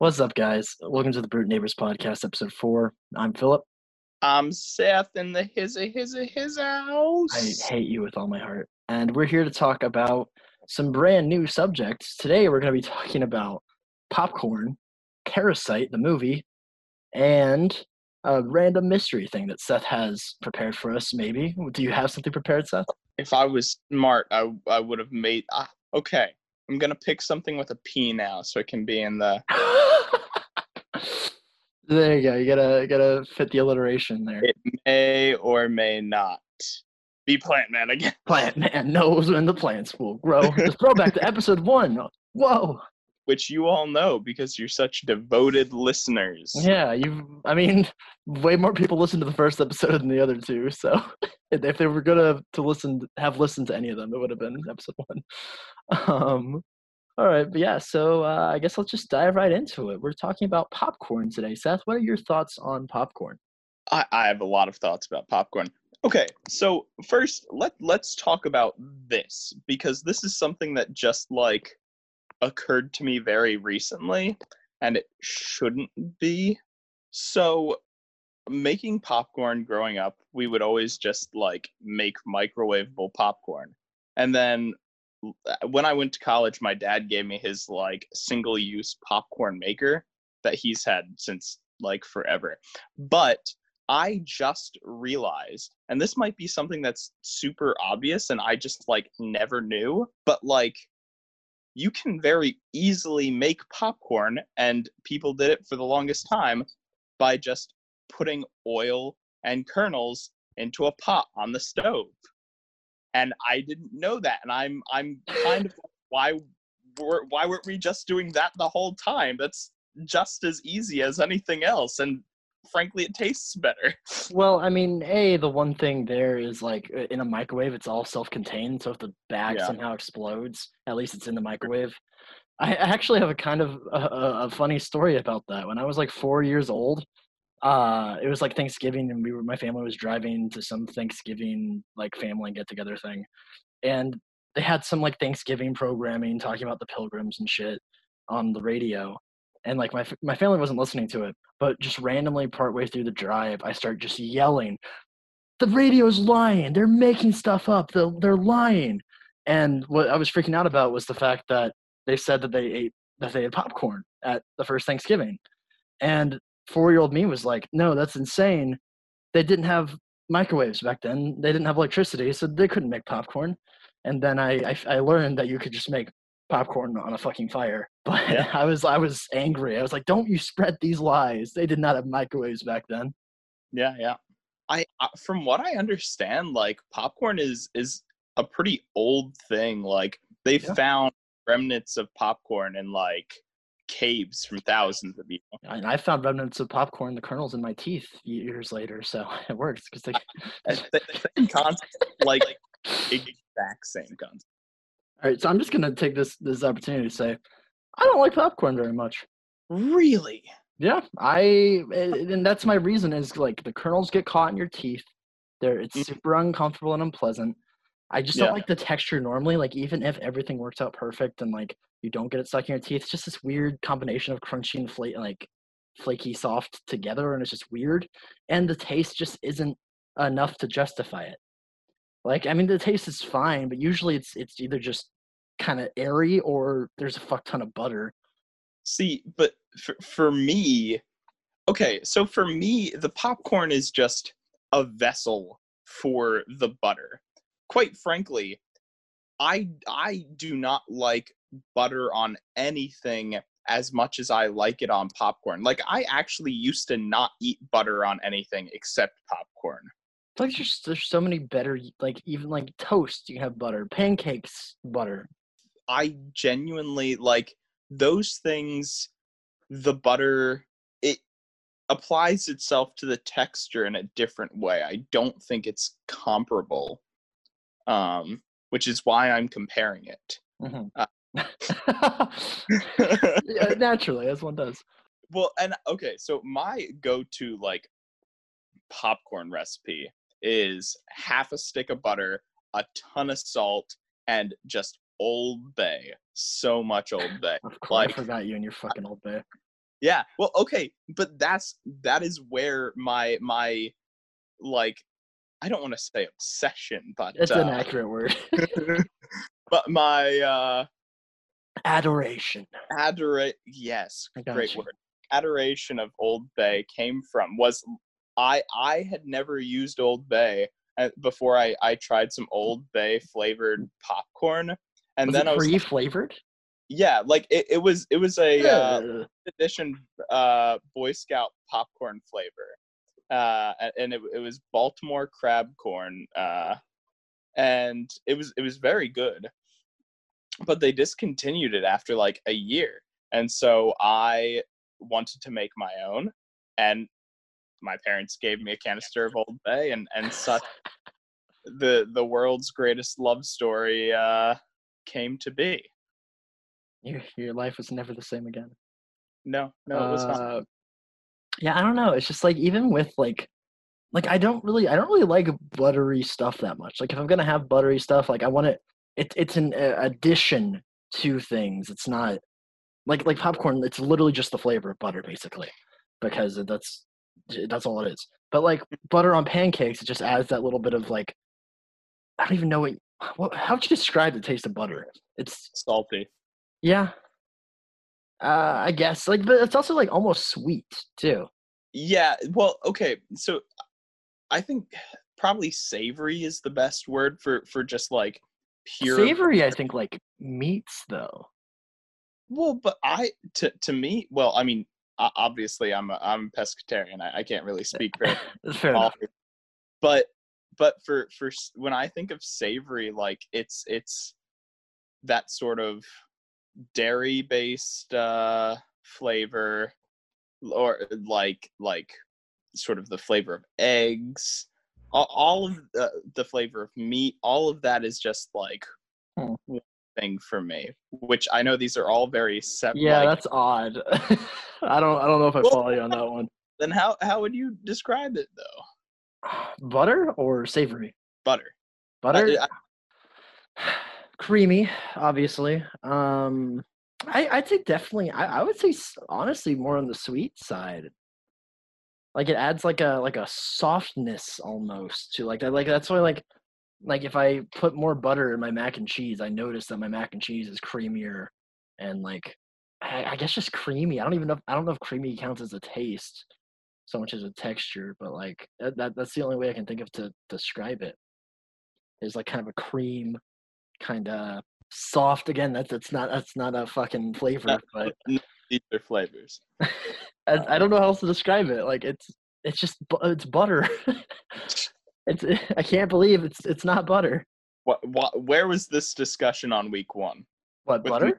What's up, guys? Welcome to the Brute Neighbors Podcast, episode four. I'm Phillip. I'm Seth in the his his his house. I hate you with all my heart. And we're here to talk about some brand new subjects. Today, we're going to be talking about popcorn, Parasite, the movie, and a random mystery thing that Seth has prepared for us, maybe. Do you have something prepared, Seth? If I was smart, I I would have made. Ah, okay, I'm gonna pick something with a P now, so it can be in the. there you go. You gotta gotta fit the alliteration there. It may or may not be Plant Man again. Plant Man knows when the plants will grow. Just throw back to episode one. Whoa. Which you all know because you're such devoted listeners. Yeah, you. I mean, way more people listen to the first episode than the other two. So, if they were gonna to listen, have listened to any of them, it would have been episode one. Um, all right, but yeah. So uh, I guess let's just dive right into it. We're talking about popcorn today. Seth, what are your thoughts on popcorn? I, I have a lot of thoughts about popcorn. Okay, so first let let's talk about this because this is something that just like occurred to me very recently and it shouldn't be. So making popcorn growing up, we would always just like make microwavable popcorn. And then uh, when I went to college, my dad gave me his like single use popcorn maker that he's had since like forever. But I just realized, and this might be something that's super obvious and I just like never knew, but like you can very easily make popcorn, and people did it for the longest time by just putting oil and kernels into a pot on the stove. And I didn't know that, and I'm I'm kind of why were why weren't we just doing that the whole time? That's just as easy as anything else, and frankly, it tastes better. Well, I mean, a the one thing there is like in a microwave, it's all self-contained. So if the bag Yeah. somehow explodes, at least it's in the microwave. I actually have a kind of a, a, a funny story about that. When I was like four years old, uh, it was like Thanksgiving, and we were my family was driving to some Thanksgiving like family get together thing, and they had some like Thanksgiving programming talking about the pilgrims and shit on the radio, and like my my family wasn't listening to it, but just randomly partway through the drive, I start just yelling, "The radio's lying! They're making stuff up! They're, they're lying!" And what I was freaking out about was the fact that they said that they ate that they had popcorn at the first Thanksgiving, and four-year-old me was like, "No, that's insane! They didn't have microwaves back then. They didn't have electricity, so they couldn't make popcorn." And then I I, I learned that you could just make popcorn on a fucking fire. But Yeah. I was I was angry. I was like, "Don't you spread these lies? They did not have microwaves back then." Yeah, yeah. I from what I understand, like popcorn is is a pretty old thing. Like they Yeah. found remnants of popcorn in like caves from thousands of years. And I found remnants of popcorn, the kernels in my teeth years later, so it works because they. Same concept, like exact same concept. All right, so I'm just gonna take this this opportunity to say, I don't like popcorn very much. Really? Yeah, I and that's my reason is like the kernels get caught in your teeth. They're it's Mhm. super uncomfortable and unpleasant. I just Yeah. don't like the texture normally. Like even if everything works out perfect and like you don't get it stuck in your teeth, it's just this weird combination of crunchy and flake like flaky soft together, and it's just weird. And the taste just isn't enough to justify it. Like I mean, the taste is fine, but usually it's it's either just kind of airy or there's a fuck ton of butter. See, but for, for me, okay, so for me, the popcorn is just a vessel for the butter. Quite frankly, I I do not like butter on anything as much as I like it on popcorn. Like I actually used to not eat butter on anything except popcorn. Like there's there's so many better like even like toast you can have butter, pancakes butter. I genuinely like those things the butter it applies itself to the texture in a different way. I don't think it's comparable. Um which is why I'm comparing it. Mhm. Uh, yeah, naturally, as one does. well, and okay, so my go-to like popcorn recipe is half a stick of butter, a ton of salt, and just Old Bay. So much Old Bay. Of course, Like- I forgot you and your fucking old bay. Yeah. Well, okay, but that's that is where my my like I don't want to say obsession, but It's uh, an accurate word. but my uh Adoration. adora yes, great you. word. Adoration of Old Bay came from was I I had never used Old Bay uh, before I I tried some Old Bay flavored popcorn and was then it I was free flavored? yeah, like it, it was it was a uh, edition uh, Boy Scout popcorn flavor, uh, and it, it was Baltimore crab corn, uh, and it was it was very good. But they discontinued it after like a year, and so I wanted to make my own, and my parents gave me a canister of Old Bay, and and such the the world's greatest love story uh, came to be. your your life was never the same again. No, no, it was not. Uh, Yeah, I don't know. It's just like even with like like I don't really I don't really like buttery stuff that much. Like if I'm gonna have buttery stuff, like I want it. It it's an addition to things. It's not like like popcorn. It's literally just the flavor of butter, basically, because that's that's all it is. But like butter on pancakes, it just adds that little bit of like I don't even know what. what how would you describe the taste of butter? It's salty. yeah. Uh, I guess like, but it's also like almost sweet too. Yeah, well, okay. So I think probably savory is the best word for for just like pure Savory, I think, like meats though. Well, but I to to me, well, I mean, obviously I'm a, I'm a pescatarian. I, I can't really speak for all, but but for for when I think of savory, like it's it's that sort of dairy based uh flavor or like like sort of the flavor of eggs all, all of the, the flavor of meat all of that is just like Hmm. Thing for me which i know these are all very separate Yeah, like, that's odd. I don't. I don't know if I Well, follow you on that one. then how how would you describe it though Butter or savory? butter Butter. I- Creamy, obviously. Um, I I'd say definitely. I I would say honestly more on the sweet side. Like it adds like a like a softness almost to like that. Like that's why like like if I put more butter in my mac and cheese, I notice that my mac and cheese is creamier and like I, I guess just creamy. I don't even know. If, I don't know if creamy counts as a taste so much as a texture, but like that, that that's the only way I can think of to describe it. Is like kind of a cream, kind of soft. Again, that's that's not that's not a fucking flavor, but these are flavors I, I don't know how else to describe it. Like it's it's just it's butter. it's I can't believe it's it's not butter. what, what where was this discussion on week one What With butter? milk?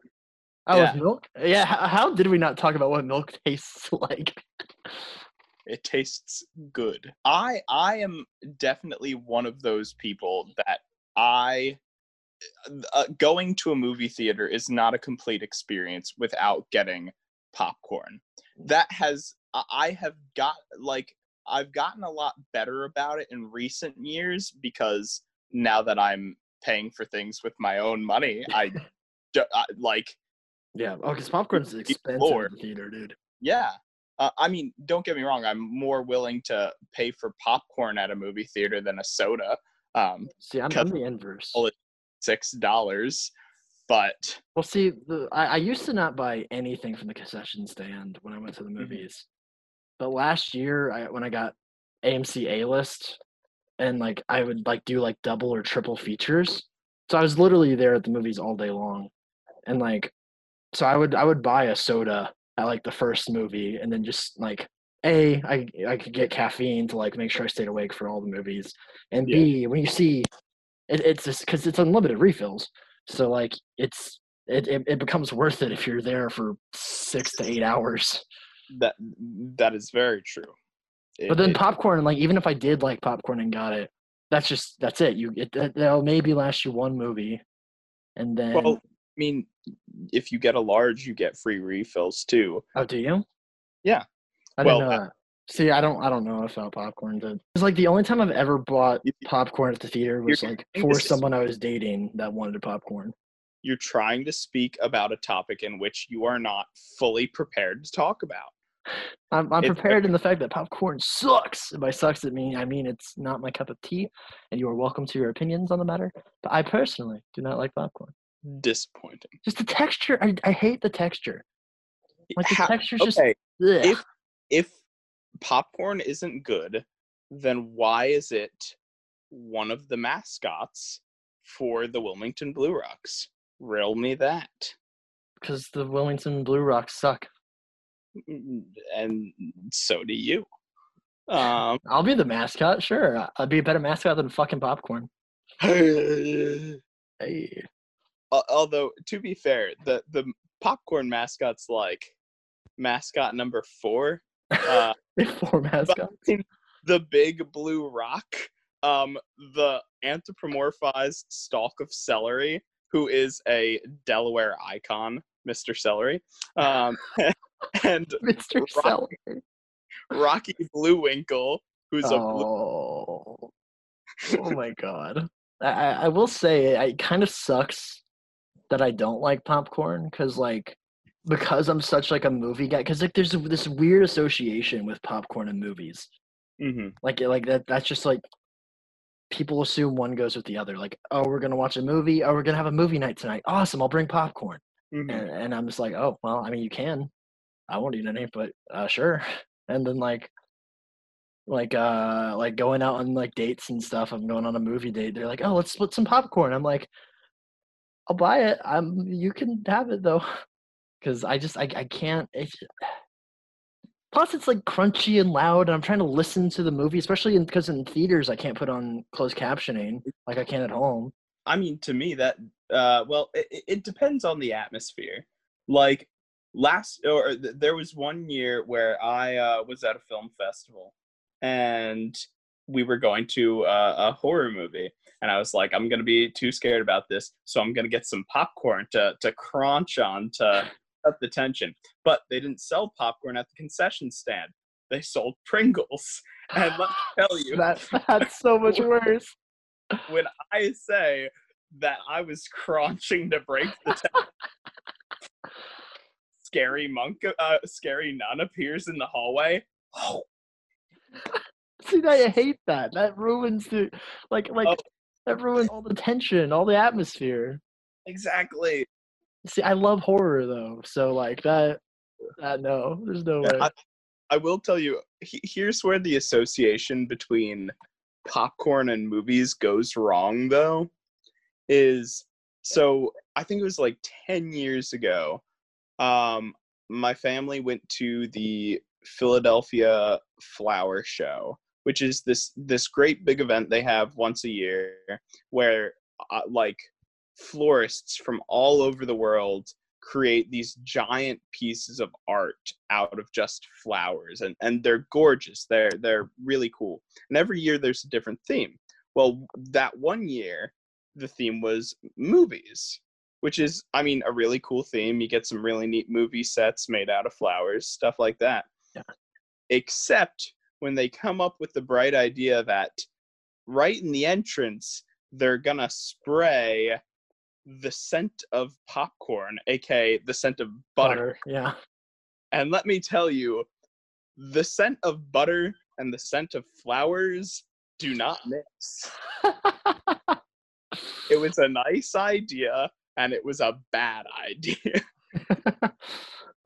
Oh, Yeah. with milk. Yeah. How, how did we not talk about what milk tastes like? it tastes good i i am definitely one of those people that i uh, going to a movie theater is not a complete experience without getting popcorn that has i have got like i've gotten a lot better about it in recent years because now that i'm paying for things with my own money i, I like Yeah. Oh, because popcorn's expensive Lord. in the theater, dude. Yeah. Uh, I mean, don't get me wrong. I'm more willing to pay for popcorn at a movie theater than a soda. Um, See, I'm, I'm the inverse. Six dollars, but Well, see, the, I, I used to not buy anything from the concession stand when I went to the Mhm. movies, but last year, I, when I got AMC A list, and like I would like do like double or triple features, so I was literally there at the movies all day long, and like, so I would I would buy a soda at like the first movie, and then just like a I I could get caffeine to like make sure I stayed awake for all the movies, and Yeah. B when you see, it, it's just because it's unlimited refills. So like it's it, it it becomes worth it if you're there for six to eight hours. That that is very true. But then It- popcorn, like even if I did like popcorn and got it, that's just that's it. You it that- that'll maybe last you one movie, and then well, I mean, if you get a large, you get free refills too. oh, do you? Yeah. I didn't Well, know uh, that. See, I don't I don't know if about popcorn. Dude. It's like the only time I've ever bought popcorn at the theater was like for someone I was dating that wanted popcorn. you're trying to speak about a topic in which you are not fully prepared to talk about. I'm, I'm prepared in the fact that popcorn sucks. And by sucks, it mean I mean it's not my cup of tea, and you are welcome to your opinions on the matter. But I personally do not like popcorn. Disappointing. Just the texture. I, I hate the texture. Like the How- texture's just. okay, ugh. if if popcorn isn't good, then why is it one of the mascots for the Wilmington Blue Rocks? Rail me that. because the Wilmington Blue Rocks suck. And so do you. Um, I'll be the mascot, sure. I'd be a better mascot than fucking popcorn. Hey. Although to be fair, the the popcorn mascot's like mascot number four. Uh, Four mascots. the big blue rock, um, the anthropomorphized stalk of celery, who is a Delaware icon, Mr. Celery, um, and Mr. Rock- Celery. Rocky Bluewinkle, who's a blue. Oh. oh my god. I, I will say it kind of sucks that I don't like popcorn because like because I'm such like a movie guy because like there's this weird association with popcorn and movies Mhm. like like that that's just like people assume one goes with the other like oh we're gonna watch a movie oh we're gonna have a movie night tonight awesome I'll bring popcorn Mhm. and, and I'm just like oh well I mean you can I won't eat any but uh sure. And then like like uh like going out on like dates and stuff i'm going on a movie date they're like oh let's split some popcorn. I'm like i'll buy it. I'm you can have it though. Because i just I, I can't it's plus it's like crunchy and loud and i'm trying to listen to the movie especially because in, theaters i can't put on closed captioning like i can at home. I mean, to me, that uh, well, it- it depends on the atmosphere. Like last, or th- there was one year where I uh, was at a film festival, and we were going to uh, a horror movie, and I was like, I'm gonna be too scared about this, so I'm gonna get some popcorn to to crunch on to cut the tension. But they didn't sell popcorn at the concession stand; they sold Pringles, and let me tell you, that, that's so much worse. when I say that I was crunching to break the tension, scary monk, uh, scary nun appears in the hallway. Oh, See, I hate that. That ruins the like like Oh. that ruins all the tension, all the atmosphere. exactly. See, I love horror though, so like that. That no, there's no way. I, I will tell you. he- Here's where the association between popcorn and movies goes wrong, though. Is so I think it was like ten years ago. Um, my family went to the Philadelphia Flower Show, which is this this great big event they have once a year, where uh, like florists from all over the world create these giant pieces of art out of just flowers and and they're gorgeous. They're they're really cool. And every year there's a different theme. Well that one year the theme was movies which is i mean a really cool theme you get some really neat movie sets made out of flowers stuff like that Yeah. except when they come up with the bright idea that right in the entrance they're gonna spray the scent of popcorn, aka the scent of butter. Yeah. And let me tell you, the scent of butter and the scent of flowers do not mix. It was a nice idea and it was a bad idea.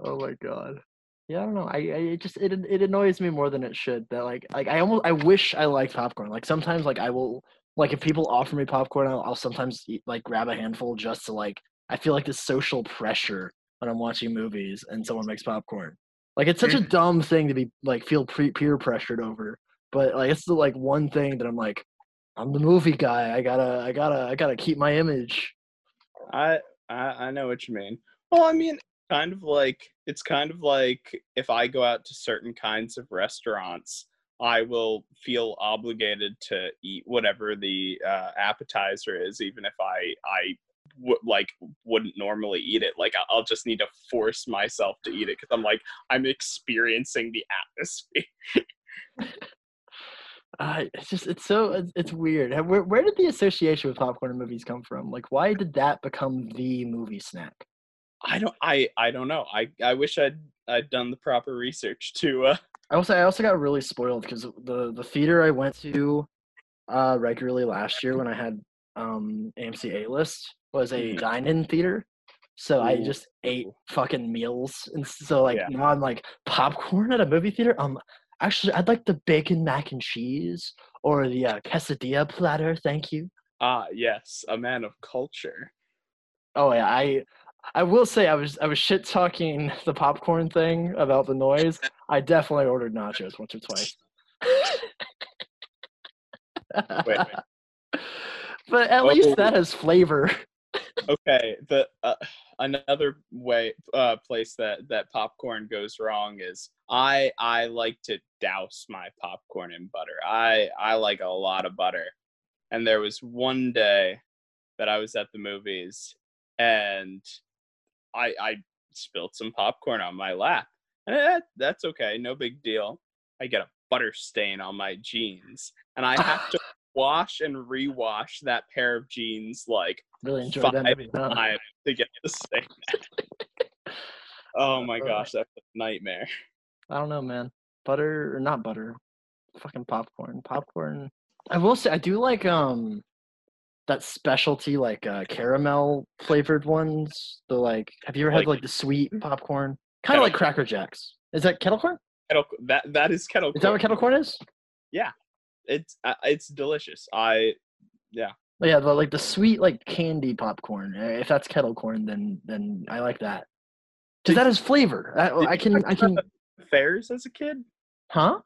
oh my god. Yeah, I don't know. I, I it just it it annoys me more than it should. That like like I almost I wish I liked popcorn. Like sometimes like I will like if people offer me popcorn, I'll, I'll sometimes eat, like grab a handful just to like I feel like this social pressure when I'm watching movies and someone makes popcorn. Like it's such a mm. dumb thing to be like feel pre- peer pressured over. But like it's the like one thing that I'm like I'm the movie guy. I gotta I gotta I gotta keep my image. I, I I know what you mean. Well, I mean, kind of like it's kind of like if I go out to certain kinds of restaurants, I will feel obligated to eat whatever the uh, appetizer is, even if I I would like wouldn't normally eat it. Like I'll just need to force myself to eat it because I'm like I'm experiencing the atmosphere. Uh, it's just it's so it's, it's weird. Where where did the association with popcorn and movies come from? Like, why did that become the movie snack? I don't I I don't know. I I wish I'd I'd done the proper research to uh I also I also got really spoiled because the the theater I went to uh regularly last year when I had um AMC A list was a Mhm. dine-in theater. So I just ate fucking meals, and so like Yeah. now I'm like popcorn at a movie theater. Um, actually, I'd like the bacon mac and cheese or the uh, quesadilla platter. Thank you. ah yes, a man of culture. Oh yeah, I I will say I was I was shit talking the popcorn thing about the noise. I definitely ordered nachos once or twice. Wait, but at least Oh. that has flavor. Okay, the uh, another way uh place that that popcorn goes wrong is I I like to douse my popcorn in butter. I I like a lot of butter. And there was one day that I was at the movies and I I spilled some popcorn on my lap. And that, that's okay, no big deal. I get a butter stain on my jeans and I have to wash and rewash that pair of jeans like Really enjoyed five that movie. huh? to get the stain. oh my gosh, that's a nightmare. I don't know, man. Butter or not butter? Fucking popcorn. Popcorn. I will say I do like um that specialty like uh caramel flavored ones. The like have you ever had Like- like the sweet popcorn? Kind of like Cracker Jacks. Is that kettle corn? Kettle, that that is kettle. Is that what kettle corn is? It's uh, it's delicious. I Oh, yeah, the like the sweet like candy popcorn. Uh, If that's kettle corn, then then I like that. Cause Did- that is flavor. I, I can I can fairs as a kid. huh?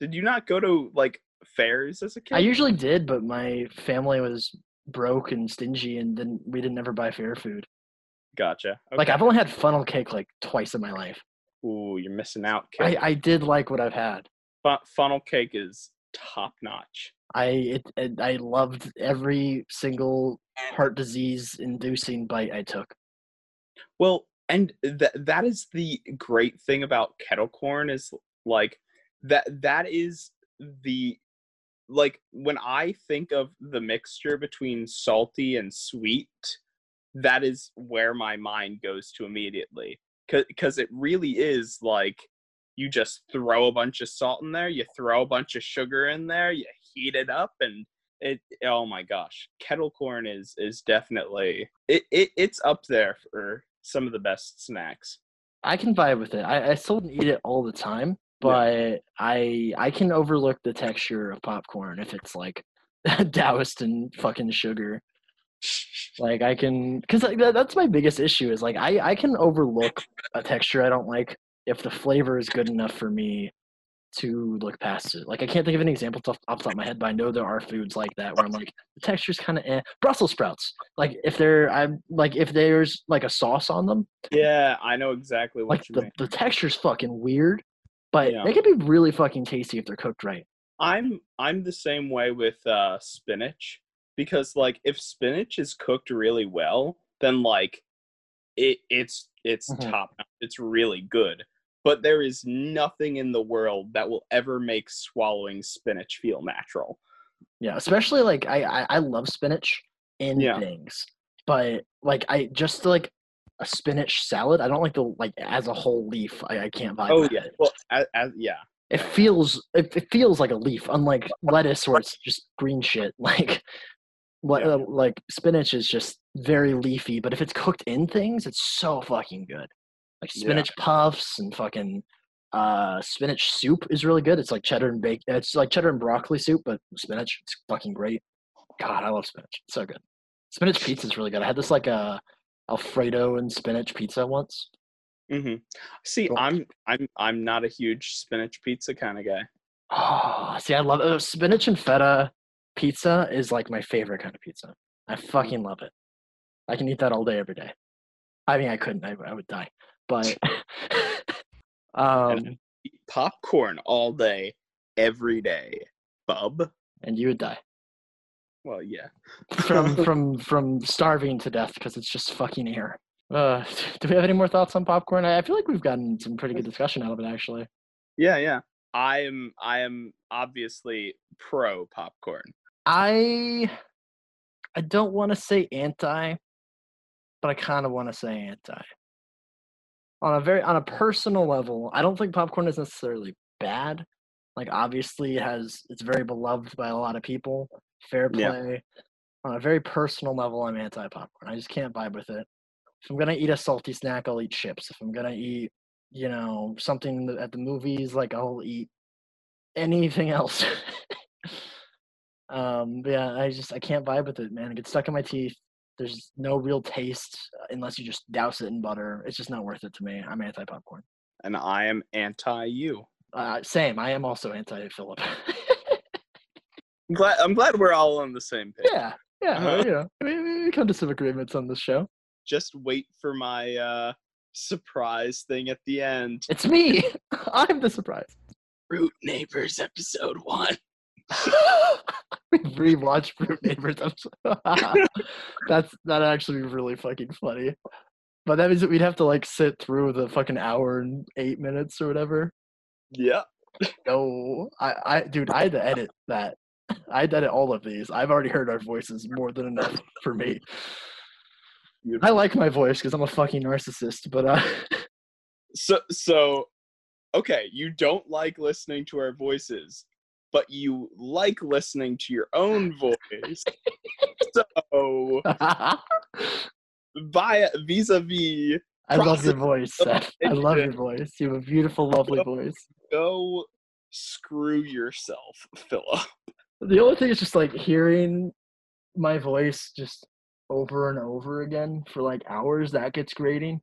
Did you not go to like fairs as a kid? I usually did, but my family was broke and stingy, and didn't we didn't ever buy fair food. gotcha. Like I've only had funnel cake like twice in my life. Ooh, you're missing out, I, kid. I did like what I've had. Fu- funnel cake is top notch. I it, it I loved every single heart disease inducing bite I took. Well, and that that is the great thing about kettle corn is like that that is the like when I think of the mixture between salty and sweet, that is where my mind goes to immediately. Cause it really is like you just throw a bunch of salt in there, you throw a bunch of sugar in there, you heat it up, and it. Oh my gosh, kettle corn is is definitely it, it it's up there for some of the best snacks. I can vibe with it. I, I still don't eat it all the time, but I I can overlook the texture of popcorn if it's like doused in fucking sugar. Like I can, cause like, that, that's my biggest issue is like I I can overlook a texture I don't like if the flavor is good enough for me to look past it. Like I can't think of any examples off, off the top of my head, but I know there are foods like that where I'm like the texture's kind of eh. Brussels sprouts, like if they're I'm like if there's like a sauce on them, Yeah, I know exactly what like you the, mean. the texture's fucking weird, but Yeah. they can be really fucking tasty if they're cooked right. I'm I'm the same way with uh spinach because like if spinach is cooked really well, then like it it's it's Mhm. top. It's really good. But there is nothing in the world that will ever make swallowing spinach feel natural. Yeah, especially like I I, I love spinach in Yeah. things, but like I just like a spinach salad. I don't like the like as a whole leaf. I, I can't vibe. Oh yeah. it. Well, as, as, yeah. it feels it, it feels like a leaf, unlike lettuce where it's just green shit. Like what Yeah. uh, like spinach is just very leafy, but if it's cooked in things, it's so fucking good. Like Yeah. spinach puffs and fucking uh spinach soup is really good. It's like cheddar and bacon. It's like cheddar and broccoli soup, but spinach. It's fucking great. God, I love spinach. It's so good. Spinach pizza is really good. I had this like a Alfredo and spinach pizza once. hmm See, Cool. I'm I'm I'm not a huge spinach pizza kind of guy. Oh, see, I love uh, spinach and feta pizza is like my favorite kind of pizza. I fucking love it. I can eat that all day, every day. I mean, I couldn't. I, I would die. But um, popcorn all day, every day. Bub. and you would die Well, yeah. from from from starving to death because it's just fucking air. Uh, do we have any more thoughts on popcorn? I, I feel like we've gotten some pretty good discussion out of it, actually. Yeah, yeah. I am I am obviously pro popcorn. I I don't want to say anti, but I kind of want to say anti. On a very on a personal level, I don't think popcorn is necessarily bad. Like obviously it has it's very beloved by a lot of people. Fair Yeah. play. On a very personal level, I'm anti popcorn. I just can't vibe with it. If I'm gonna eat a salty snack, I'll eat chips. If I'm gonna eat, you know, something at the movies, like I'll eat anything else. um, yeah, I just I can't vibe with it, man. It gets stuck in my teeth. There's no real taste uh, unless you just douse it in butter. It's just not worth it to me. I'm anti popcorn. And I am anti you. Uh, same. I am also anti Phillip. I'm glad I'm glad we're all on the same page. yeah, yeah. Uh-huh. You know, we, we come to some agreements on this show. Just wait for my uh surprise thing at the end. It's me. I'm the surprise. Root Neighbors episode one. we rewatched Fruit Neighbors. That's that'd actually be really fucking funny. But that means that we'd have to like sit through the fucking hour and eight minutes or whatever. Yeah. No, I, I, dude, I had to edit that. I had to edit all of these. I've already heard our voices more than enough for me. I like my voice because I'm a fucking narcissist, but uh, So so okay, you don't like listening to our voices, but you like listening to your own voice. so via vis-a-vis I love your voice, Seth. I love your voice. You have a beautiful, lovely voice. go screw yourself, Phillip. The only thing is just like hearing my voice just over and over again for like hours. That gets grating.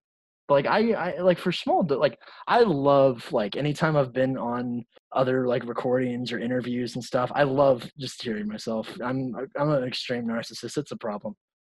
But like I, I like for small, but like I love like anytime I've been on other like recordings or interviews and stuff. I love just hearing myself. I'm I'm an extreme narcissist. It's a problem.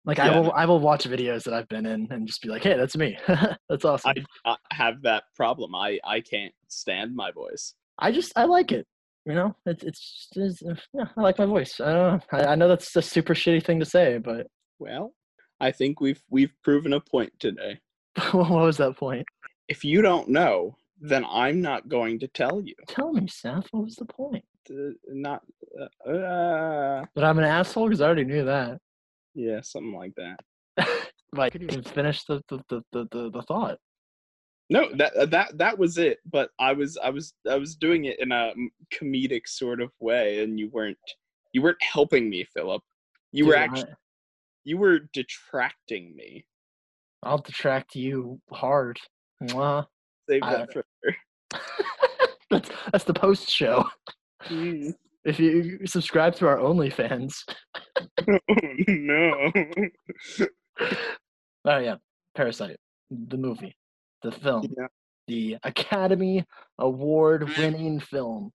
Like I will I will watch videos that I've been in and just be like, hey, that's me. that's awesome. I have that problem. I I can't stand my voice. I just I like it. You know, it's it's, just, it's yeah, I like my voice. I don't know. I, I know that's a super shitty thing to say, but Well, I think we've we've proven a point today. what was that point? If you don't know, then I'm not going to tell you. Tell me, Seth. What was the point? Uh, not uh, uh, That I'm an asshole because I already knew that. yeah, something like that. But I couldn't even finish the the, the, the, the, thought. No, that uh, that that was it. But I was I was I was doing it in a comedic sort of way, and you weren't you weren't helping me, Phillip. You were Dude, I- actually you were detracting me. I'll detract you hard. Mwah. Save that for that's that's the post show. Mm. If you subscribe to our OnlyFans. Oh no. Oh yeah, Parasite, the movie, the film, Yeah. the Academy Award-winning film,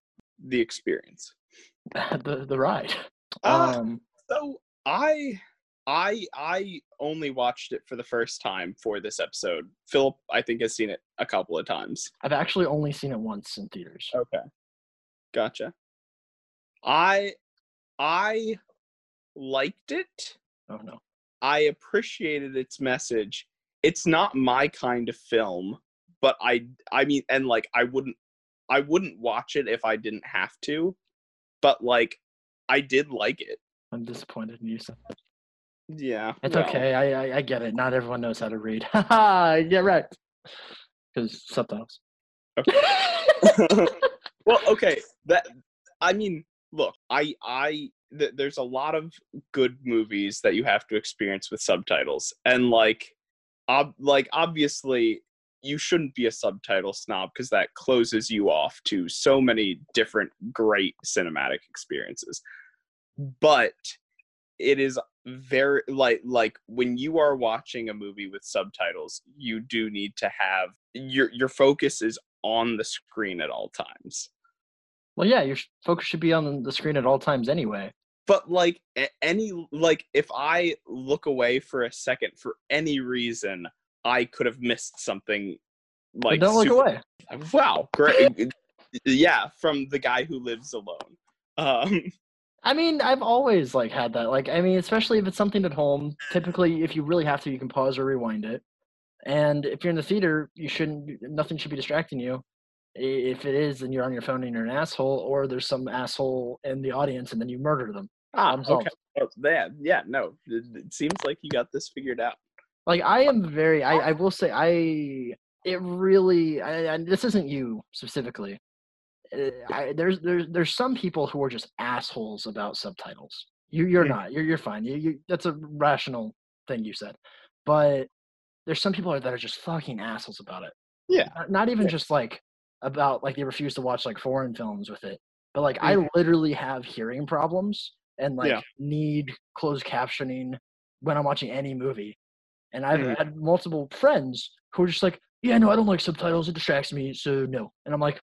The experience. the the ride. Ah. Um, So I I I only watched it for the first time for this episode. Phillip, I think, has seen it a couple of times. I've actually only seen it once in theaters. Okay. Gotcha. I I liked it. Oh no. I appreciated its message. It's not my kind of film, but I I mean and like I wouldn't I wouldn't watch it if I didn't have to. But like I did like it. I'm disappointed in you. Yeah. It's well, okay. I, I I get it. Not everyone knows how to read. Haha. Get right. Because subtitles. Okay. well, okay. That I mean, look, I I th- there's a lot of good movies that you have to experience with subtitles, and like, ob- like obviously you shouldn't be a subtitle snob because that closes you off to so many different great cinematic experiences. But it is very like like when you are watching a movie with subtitles, you do need to have your your focus is on the screen at all times. well, yeah. Your focus should be on the screen at all times anyway. But like any like if I look away for a second for any reason, I could have missed something But like don't look super- away. Wow, great. yeah, from the guy who lives alone. Um I mean, I've always like had that. Like, I mean, especially if it's something at home. Typically, if you really have to, you can pause or rewind it. And if you're in the theater, you shouldn't. Nothing should be distracting you. If it is, then you're on your phone and you're an asshole, or there's some asshole in the audience and then you murder them. Ah, solved. okay. Oh, yeah, yeah, no. It, it seems like you got this figured out. Like I am very, I, I will say, I it really, I, and this isn't you specifically. Uh, I, there's there's there's some people who are just assholes about subtitles. You you're Mm. not. You're you're fine. You, you that's a rational thing you said, but there's some people that are just fucking assholes about it. Yeah. Not, not even Yeah. just like about like they refuse to watch like foreign films with it, but like Mhm. I literally have hearing problems and like Yeah. need closed captioning when I'm watching any movie. And I've Mhm. had multiple friends who are just like, yeah, no, I don't like subtitles. It distracts me. So no. And I'm like,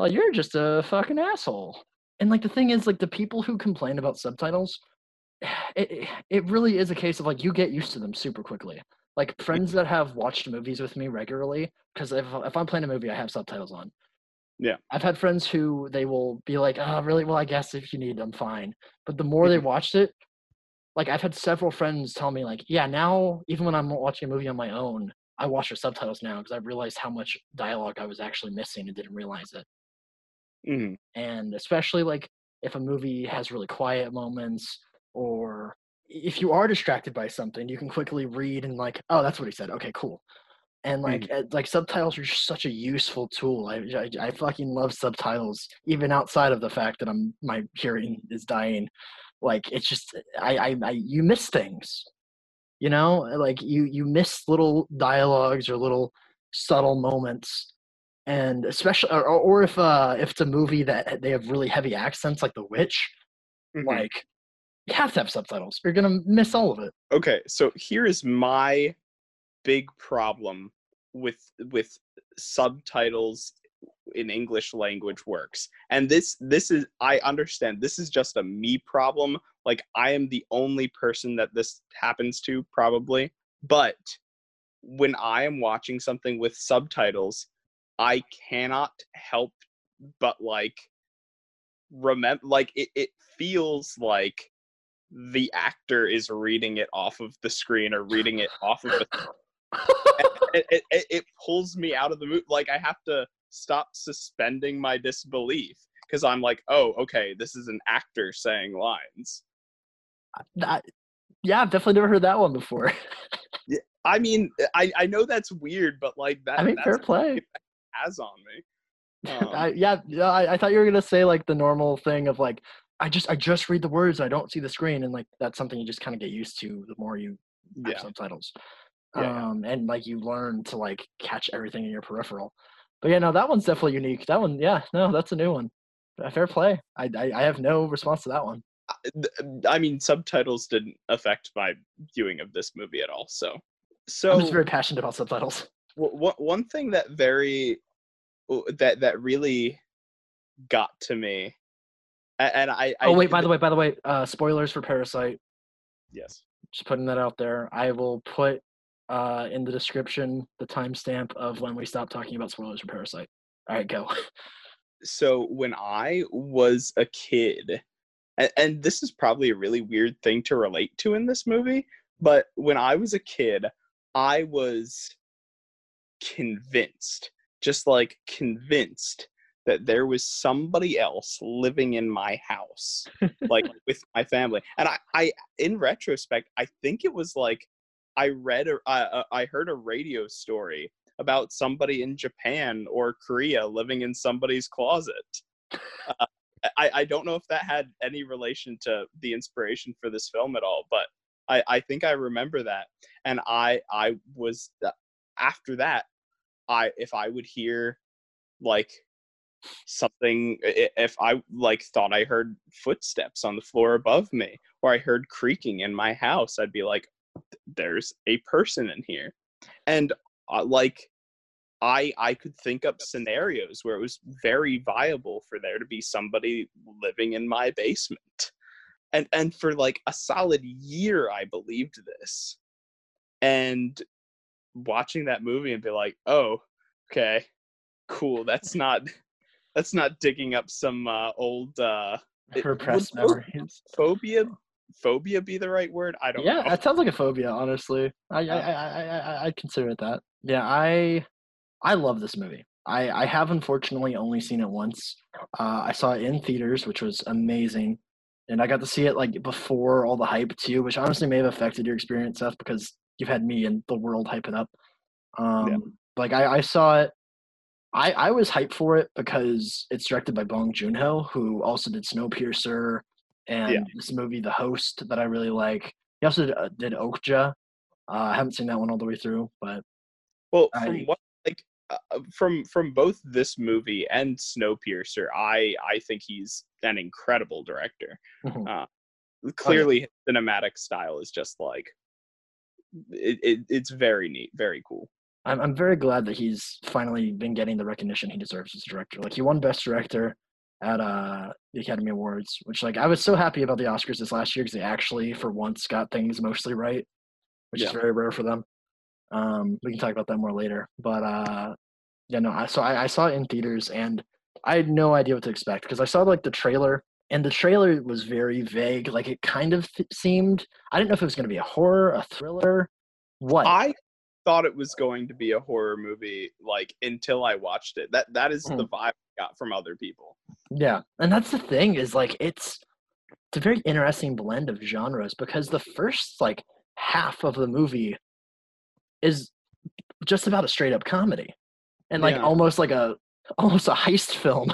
well, you're just a fucking asshole. And like the thing is, like the people who complain about subtitles, it it- really is a case of like you get used to them super quickly. Like friends that have watched movies with me regularly, because if if I'm playing a movie, I have subtitles on. Yeah. I've had friends who they will be like, oh, really? Well, I guess if you need, I'm fine. But the more they mm-hmm. watched it, like I've had several friends tell me, like, yeah, now even when I'm watching a movie on my own, I watch the subtitles now because I've realized how much dialogue I was actually missing and didn't realize it Mhm. and especially like if a movie has really quiet moments or if you are distracted by something you can quickly read and like oh that's what he said. Okay cool. And like uh, like subtitles are just such a useful tool. I, I i fucking love subtitles even outside of the fact that i'm my hearing is dying. Like it's just i i, I you miss things you know? Like you you miss little dialogues or little subtle moments and especially or, or if uh if it's a movie that they have really heavy accents like the witch Mhm. like you have to have subtitles you're gonna miss all of it okay so here is my big problem with with subtitles in english language works and this this is i understand this is just a me problem like i am the only person that this happens to probably but when i am watching something with subtitles i cannot help but like remember like it, it feels like the actor is reading it off of the screen or reading it off of the it, it, it, it pulls me out of the mood like i have to stop suspending my disbelief because i'm like oh okay this is an actor saying lines. That- yeah i've definitely never heard that one before. Yeah, i mean i i know that's weird but like that i mean that's fair play has on me. Um, I, yeah yeah I, I thought you were gonna say like the normal thing of like i just i just read the words i don't see the screen and like that's something you just kind of get used to the more you have yeah. subtitles. Yeah. um and like you learn to like catch everything in your peripheral. But yeah no that one's definitely unique. That one yeah no that's a new one. Fair play. I i, I have no response to that one. Th- i mean subtitles didn't affect my viewing of this movie at all so. So i'm just very passionate about subtitles w- one thing that very that that really got to me and i, I oh wait by the way by the way uh spoilers for parasite. Yes. Just putting that out there. I will put uh in the description the timestamp of when we stop talking about spoilers for parasite. All right go. So when i was a kid and, and this is probably a really weird thing to relate to in this movie but when i was a kid i was convinced just like convinced that there was somebody else living in my house like with my family. And i i in retrospect i think it was like i read a, I, I heard a radio story about somebody in japan or korea living in somebody's closet. Uh, I, I don't know if that had any relation to the inspiration for this film at all but i i think i remember that. And i i was after that i if i would hear like something if i like thought i heard footsteps on the floor above me or i heard creaking in my house i'd be like there's a person in here. And uh, like i i could think up scenarios where it was very viable for there to be somebody living in my basement. And and for like a solid year i believed this. And watching that movie and be like oh okay cool that's not that's not digging up some uh, old uh repressed memories. phobia phobia be the right word? I don't yeah know. that sounds like a phobia honestly. I i i i, I consider it that. Yeah i i love this movie. I, I have unfortunately only seen it once. Uh, I saw it in theaters, which was amazing, and I got to see it like before all the hype too, which honestly may have affected your experience, Seth, because you've had me and the world hype it up. Um, yeah. Like I, I saw it. I, I was hyped for it because it's directed by Bong Joon Ho, who also did Snowpiercer and yeah. this movie, The Host, that I really like. He also did, uh, did Okja. Uh, I haven't seen that one all the way through, but well, from what like uh, uh, from from both this movie and Snowpiercer, I I think he's an incredible director. Mm-hmm. Uh, clearly, oh, yeah. cinematic style is just like it, it, it's very neat, very cool. I'm I'm very glad that he's finally been getting the recognition he deserves as a director. Like he won Best Director at uh the Academy Awards, which like I was so happy about the Oscars this last year because they actually for once got things mostly right, which yeah. is very rare for them. Um, we can talk about that more later, but uh, yeah, no, I so I, I saw it in theaters and I had no idea what to expect because I saw like the trailer and the trailer was very vague. Like it kind of th- seemed I didn't know if it was going to be a horror, a thriller, what. I thought it was going to be a horror movie like until I watched it. That that is mm. the vibe I got from other people. Yeah, and that's the thing is like it's it's a very interesting blend of genres because the first like half of the movie is just about a straight up comedy and like yeah. almost like a almost a heist film.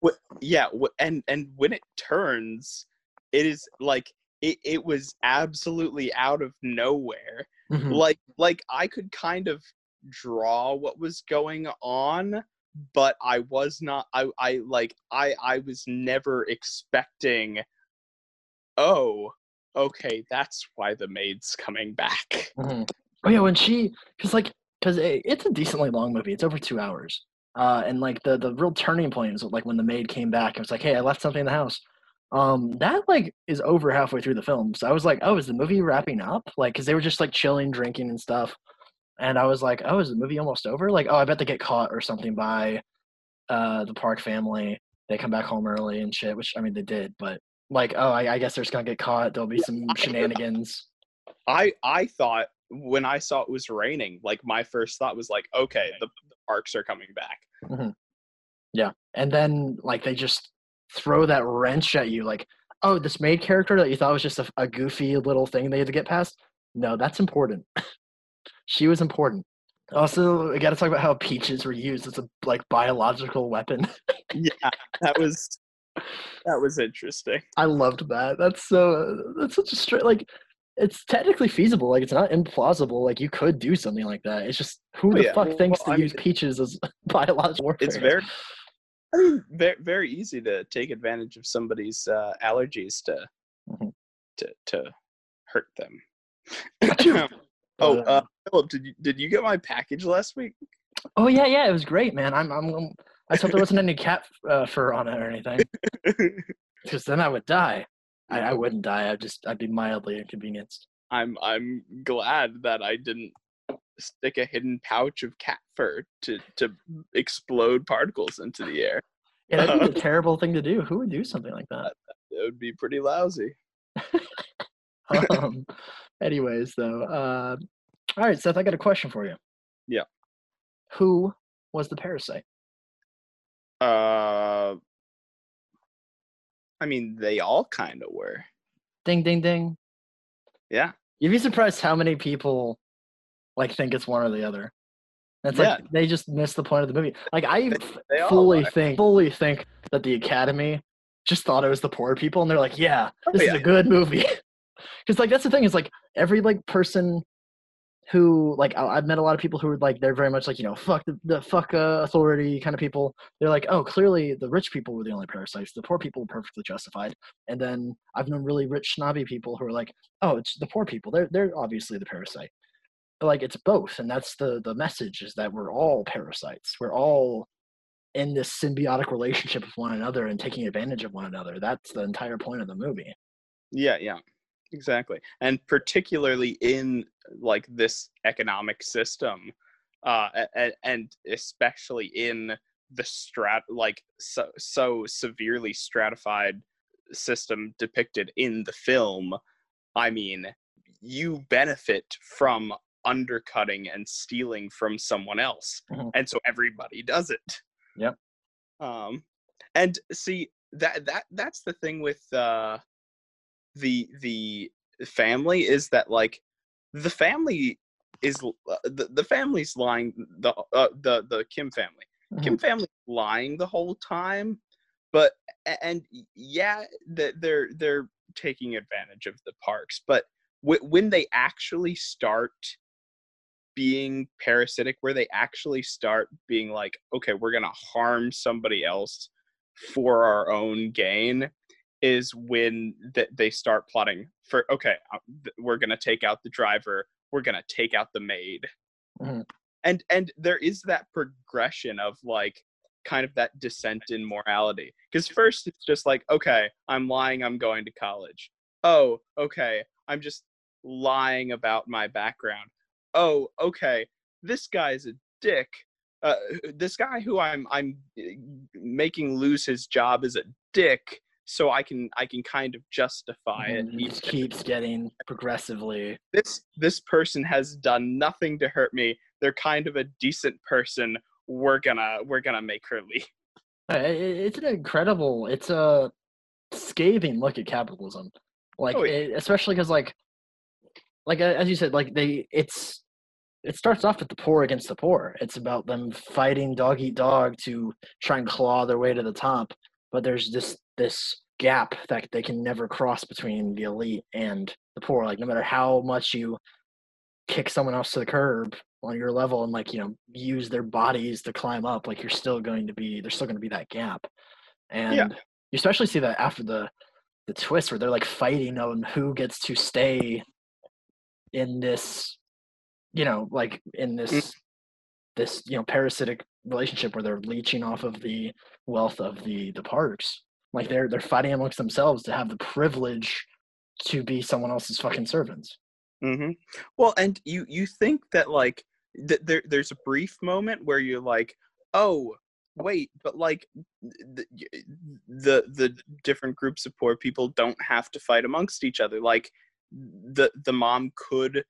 yeah, and and when it turns, it is like it, it was absolutely out of nowhere. Mm-hmm. Like like I could kind of draw what was going on, but I was not I I like I I was never expecting oh, okay, that's why the maid's coming back. Mm-hmm. Oh yeah, when she because like because it, it's a decently long movie. It's over two hours. Uh, and like the the real turning point is like when the maid came back. It was like, hey, I left something in the house. Um, that like is over halfway through the film. So I was like, oh, is the movie wrapping up? Like, because they were just like chilling, drinking, and stuff. And I was like, oh, is the movie almost over? Like, oh, I bet they get caught or something by uh the Park family. They come back home early and shit. Which I mean, they did, but like, oh, I, I guess they're just gonna get caught. There'll be some shenanigans. I I thought when I saw it was raining, like my first thought was like, okay, the, parks are coming back. Mm-hmm. Yeah, and then like they just throw that wrench at you, like, oh, this maid character that you thought was just a, a goofy little thing they had to get past. No, that's important. she was important. Also, we got to talk about how peaches were used as a like biological weapon. yeah, that was that was interesting. I loved that. That's so that's such a straight like it's technically feasible. Like it's not implausible. Like you could do something like that. It's just who oh, the yeah. fuck well, thinks well, to I use mean, peaches as biological warfare? It's very, I mean, very, very easy to take advantage of somebody's uh, allergies to, mm-hmm. to, to hurt them. oh, uh, Phillip, did you did you get my package last week? Oh yeah, yeah, it was great, man. I'm, I'm, I hope there wasn't any cat uh, fur on it or anything, because then I would die. I, I wouldn't die. I'd just I'd be mildly inconvenienced. I'm I'm glad that I didn't stick a hidden pouch of cat fur to to explode particles into the air. Yeah, that'd be a terrible thing to do. Who would do something like that? It would be pretty lousy. um, anyways, though, uh, all right, Seth, I got a question for you. Yeah. Who was the parasite? Uh, I mean, they all kind of were. Ding, ding, ding. Yeah. You'd be surprised how many people like think it's one or the other. It's yeah. like they just miss the point of the movie. Like I they, they fully think, fully think that the Academy just thought it was the poor people, and they're like, "Yeah, oh, this oh, yeah. is a good movie." Because like that's the thing is like every like person who like I've met a lot of people who are like they're very much like you know fuck the, the fuck uh, authority kind of people. They're like oh clearly the rich people were the only parasites. The poor people were perfectly justified. And then I've known really rich snobby people who are like oh it's the poor people. They're they're obviously the parasite. But like it's both, and that's the the message is that we're all parasites. We're all in this symbiotic relationship with one another and taking advantage of one another. That's the entire point of the movie. Yeah, yeah exactly and particularly in like this economic system uh and, and especially in the strat like so so severely stratified system depicted in the film i mean you benefit from undercutting and stealing from someone else Mhm. and so everybody does it Yep. um and see that that that's the thing with uh the the family is that like the family is uh, the, the family's lying the uh, the the kim family. Kim family lying the whole time but and yeah that they're they're taking advantage of the parks but w- when they actually start being parasitic where they actually start being like okay we're gonna harm somebody else for our own gain is when th- they start plotting for okay uh, th- we're gonna take out the driver we're gonna take out the maid. Mhm. and and there is that progression of like kind of that descent in morality. Because first it's just like okay i'm lying i'm going to college. Oh okay i'm just lying about my background. Oh okay this guy's a dick. Uh, this guy who i'm i'm uh, making lose his job is a dick so i can i can kind of justify it And it even keeps getting progressively. this this person has done nothing to hurt me they're kind of a decent person we're gonna we're gonna make her leave Uh, It's an incredible. It's a scathing look at capitalism, like Oh, yeah. it, especially because like, like as you said, like they it's it starts off with the poor against the poor. It's about them fighting dog eat dog to try and claw their way to the top. But there's this this gap that they can never cross between the elite and the poor. Like no matter how much you kick someone else to the curb on your level and like you know use their bodies to climb up like you're still going to be there's still going to be that gap. And you especially see that after the the twist where they're like fighting on who gets to stay in this you know like in this mm. this you know parasitic relationship where they're leeching off of the wealth of the the parks like they're they're fighting amongst themselves to have the privilege to be someone else's fucking servants hmm Well, and you you think that like th- there there's a brief moment where you're like, oh wait, but like the, the the different groups of poor people don't have to fight amongst each other. Like the the mom could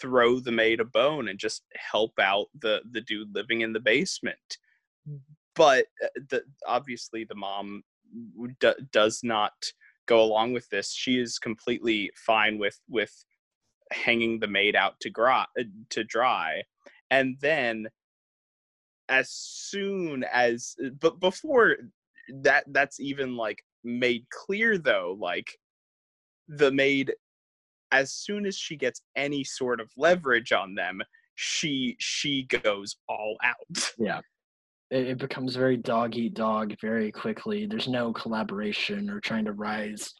throw the maid a bone and just help out the the dude living in the basement. But uh, the obviously the mom d- does not go along with this. She is completely fine with with hanging the maid out to dry, uh, to dry and then as soon as but before that that's even like made clear though like the maid as soon as she gets any sort of leverage on them she she goes all out Yeah. It, it becomes very dog eat dog very quickly. There's no collaboration or trying to rise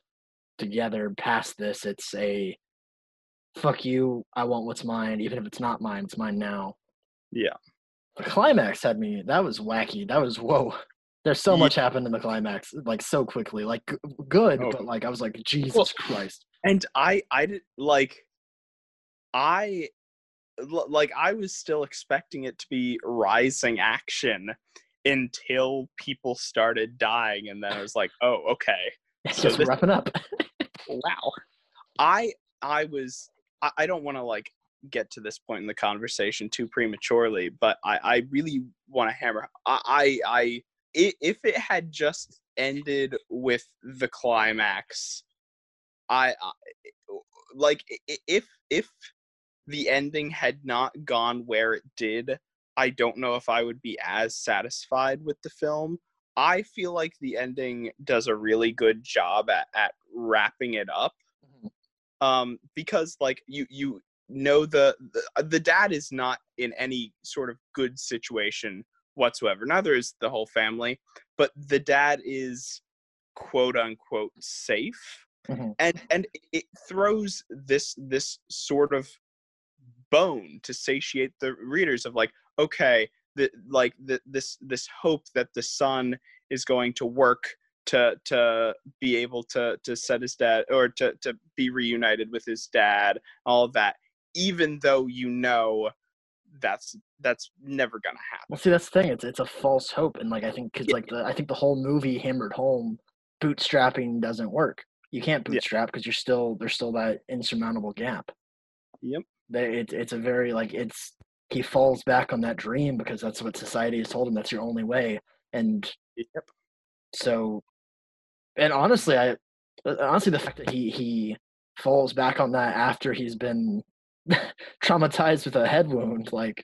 together past this. It's a fuck you, I want what's mine, even if it's not mine, it's mine now. Yeah. The climax had me that was wacky. That was whoa. There's so Ye- much happened in the climax, like so quickly. Like g- good, Oh. but like I was like, Jesus Well, Christ. and i i did like i like i was still expecting it to be rising action until people started dying and then i was like oh okay It's so just this- wrapping up. wow i i was i, I don't want to like get to this point in the conversation too prematurely but i i really want to hammer i i, I if it had just ended with the climax i, I like if if the ending had not gone where it did i don't know if i would be as satisfied with the film. I feel like the ending does a really good job at, at wrapping it up. Um because like you you know the, the uh, the dad is not in any sort of good situation whatsoever neither is the whole family but the dad is quote unquote safe. Mhm. and and it throws this this sort of bone to satiate the readers of like okay the like the, this this hope that the son is going to work to to be able to to set his dad or to to be reunited with his dad all of that even though you know that's that's never gonna happen Well, see, that's the thing. It's it's a false hope, and like I think because Yeah. like the I think the whole movie hammered home, bootstrapping doesn't work. You can't bootstrap because you're still there's still that insurmountable gap. Yep. They, it, it's a very like it's he falls back on that dream because that's what society has told him that's your only way and Yep. so and honestly i honestly the fact that he he falls back on that after he's been traumatized with a head wound like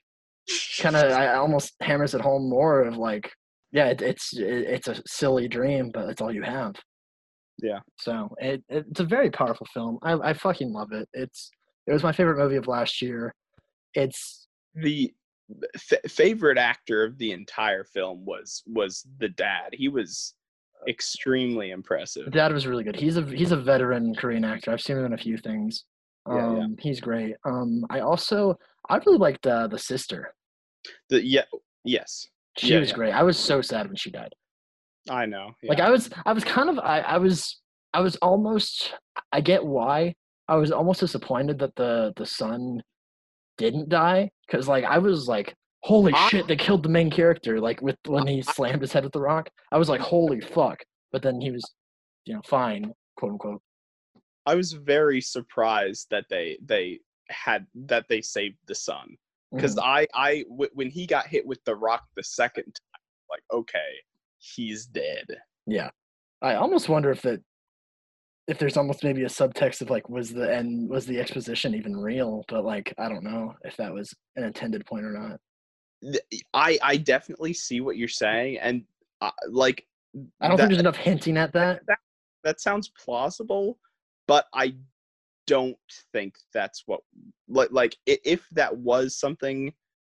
kind of i almost hammers it home more of like yeah it, it's it, it's a silly dream but it's all you have Yeah. so it, it's a very powerful film i i fucking love it it's it was my favorite movie of last year it's the f- favorite actor of the entire film was was the dad. He was extremely impressive. The dad was really good. He's a he's a veteran Korean actor. I've seen him in a few things. Um, Yeah, yeah. he's great. Um, I also I really liked uh, the sister. The yeah, yes, She Yeah, was great. I was so sad when she died. I know. Like. I was I was kind of I, I was I was almost I get why I was almost disappointed that the the son didn't die because like I was like holy I- shit they killed the main character like with when he slammed his head with the rock I was like holy fuck but then he was you know fine quote unquote I was very surprised that they they had that they saved the son because Mhm. I I w- when he got hit with the rock the second time, like okay, he's dead. Yeah. I almost wonder if that if there's almost maybe a subtext of like was the end was the exposition even real, but like I don't know if that was an intended point or not. I I definitely see what you're saying, and uh, like I don't that, think there's enough hinting at that. that sounds plausible, but I don't think that's what like like if that was something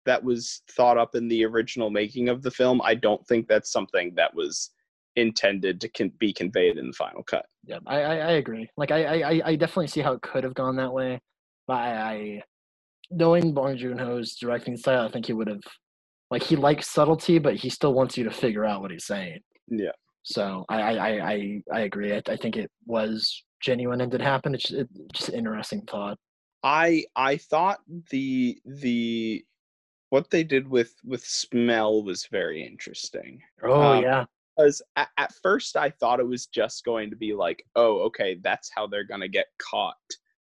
that was thought up in the original making of the film, I don't think that's something that was intended to be conveyed in the final cut. Yeah, I, I, I agree. Like I, I, I- definitely see how it could have gone that way. But I, I knowing Bong Joon Ho's directing style, I think he would have like he likes subtlety, but he still wants you to figure out what he's saying. Yeah. So I, I, I, I, I agree. I, I think it was genuine and did happen. It's just, it, just an interesting thought. I I thought the the what they did with with smell was very interesting. Oh Um, yeah. Because at, at first I thought it was just going to be like, oh, okay, that's how they're gonna get caught.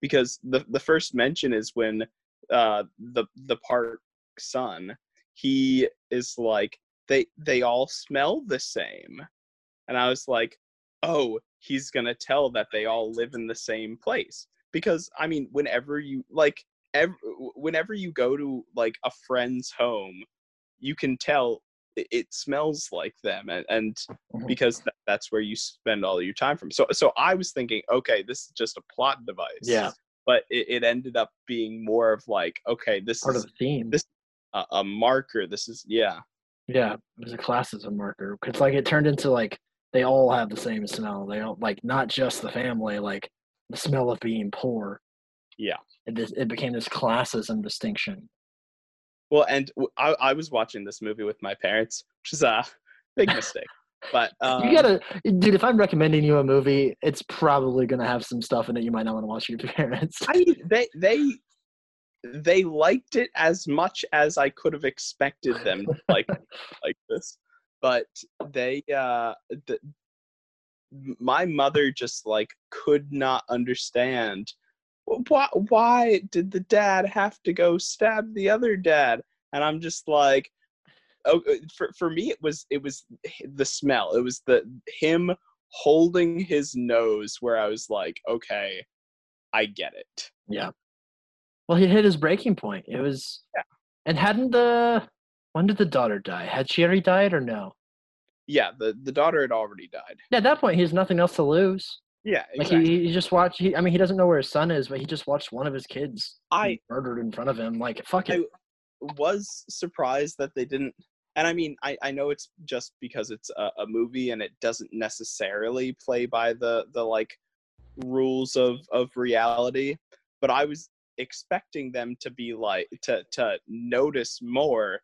Because the the first mention is when uh the the park son he is like they they all smell the same, and I was like, oh, he's gonna tell that they all live in the same place. Because I mean, whenever you like, ev- whenever you go to like a friend's home, you can tell it, smells like them and, and Mhm. because tha- that's where you spend all your time from so so i was thinking okay this is just a plot device Yeah. but it, it ended up being more of like okay this Part is of the theme. this- a, a marker this is yeah Yeah, it was a classism marker. because like it turned into like they all have the same smell. They all like not just the family, like the smell of being poor. Yeah. It, it became this classism distinction. Well and I, I was watching this movie with my parents which is a big mistake but um, you gotta, dude. If I'm recommending you a movie, it's probably gonna have some stuff in it you might not want to watch with your parents. I they they they liked it as much as I could have expected them like like this, but they uh the, my mother just like could not understand why why did the dad have to go stab the other dad and i'm just like oh uh, for for me it was it was the smell it was the him holding his nose where i was like okay i get it yeah. Well, he hit his breaking point. It was. Yeah. And hadn't the when did the daughter die? Had she already died or no? yeah the the daughter had already died At that point, he has nothing else to lose. Yeah Like he, he just watched. He, I mean, he doesn't know where his son is, but he just watched one of his kids I- murdered in front of him. Like fuck it. I was surprised that they didn't and i mean i, I know it's just because it's a, a movie and it doesn't necessarily play by the the like rules of of reality but i was expecting them to be like to to notice more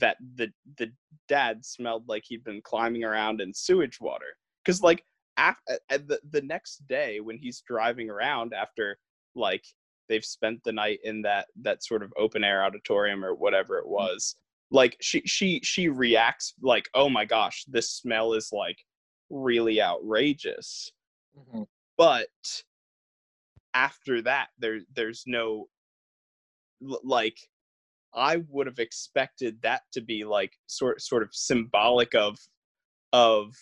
that the the dad smelled like he'd been climbing around in sewage water because like af- at the, the next day when he's driving around after like they've spent the night in that that sort of open air auditorium or whatever it mm. was like she she she reacts like oh my gosh this smell is like really outrageous Mhm. but after that there there's no like I would have expected that to be like sort sort of symbolic of of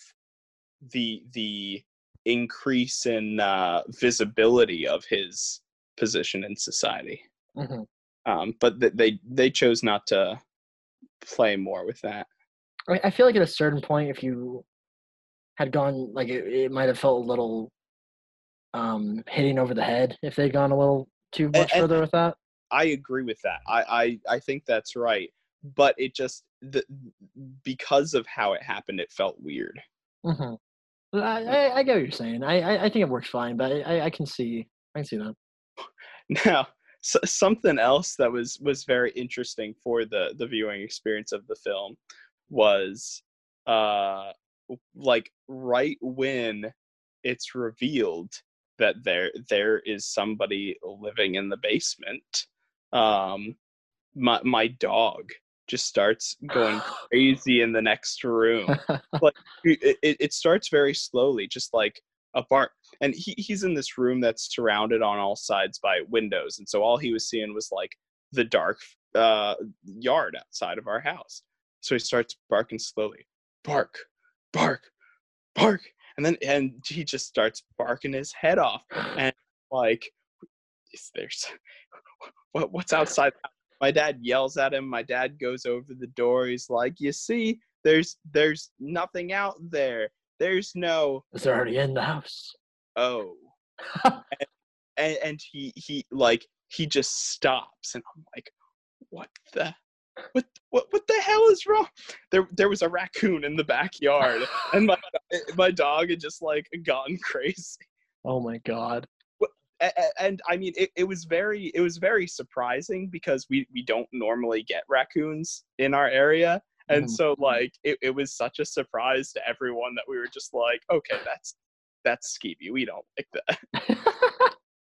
the the increase in uh, visibility of his position in society. hmm Um, but th- they they chose not to play more with that. I, I feel like at a certain point, if you had gone like it, it might have felt a little um hitting over the head if they'd gone a little too much and- further with that. I agree with that. I I, I think that's right. But it just the, because of how it happened, it felt weird. hmm I, I, I get what you're saying. I, I, I think it works fine, but I, I can see I can see that. Now, so, something else that was was very interesting for the the viewing experience of the film was uh like right when it's revealed that there there is somebody living in the basement um my my dog just starts going crazy in the next room. It, it, it starts very slowly just like a bark and he, he's in this room that's surrounded on all sides by windows and so all he was seeing was like the dark uh, yard outside of our house. So he starts barking slowly bark bark bark and then and he just starts barking his head off and like is there's what, what's outside my dad yells at him my dad goes over the door he's like you see there's there's nothing out there there's no It's already in the house. oh and, and he he like he just stops and i'm like what the what what what the hell is wrong there there was a raccoon in the backyard and my my dog had just like gone crazy Oh my god. And i mean it, it was very it was very surprising because we we don't normally get raccoons in our area and Mhm. so like it, it was such a surprise to everyone that we were just like okay that's that's skeevy we don't like that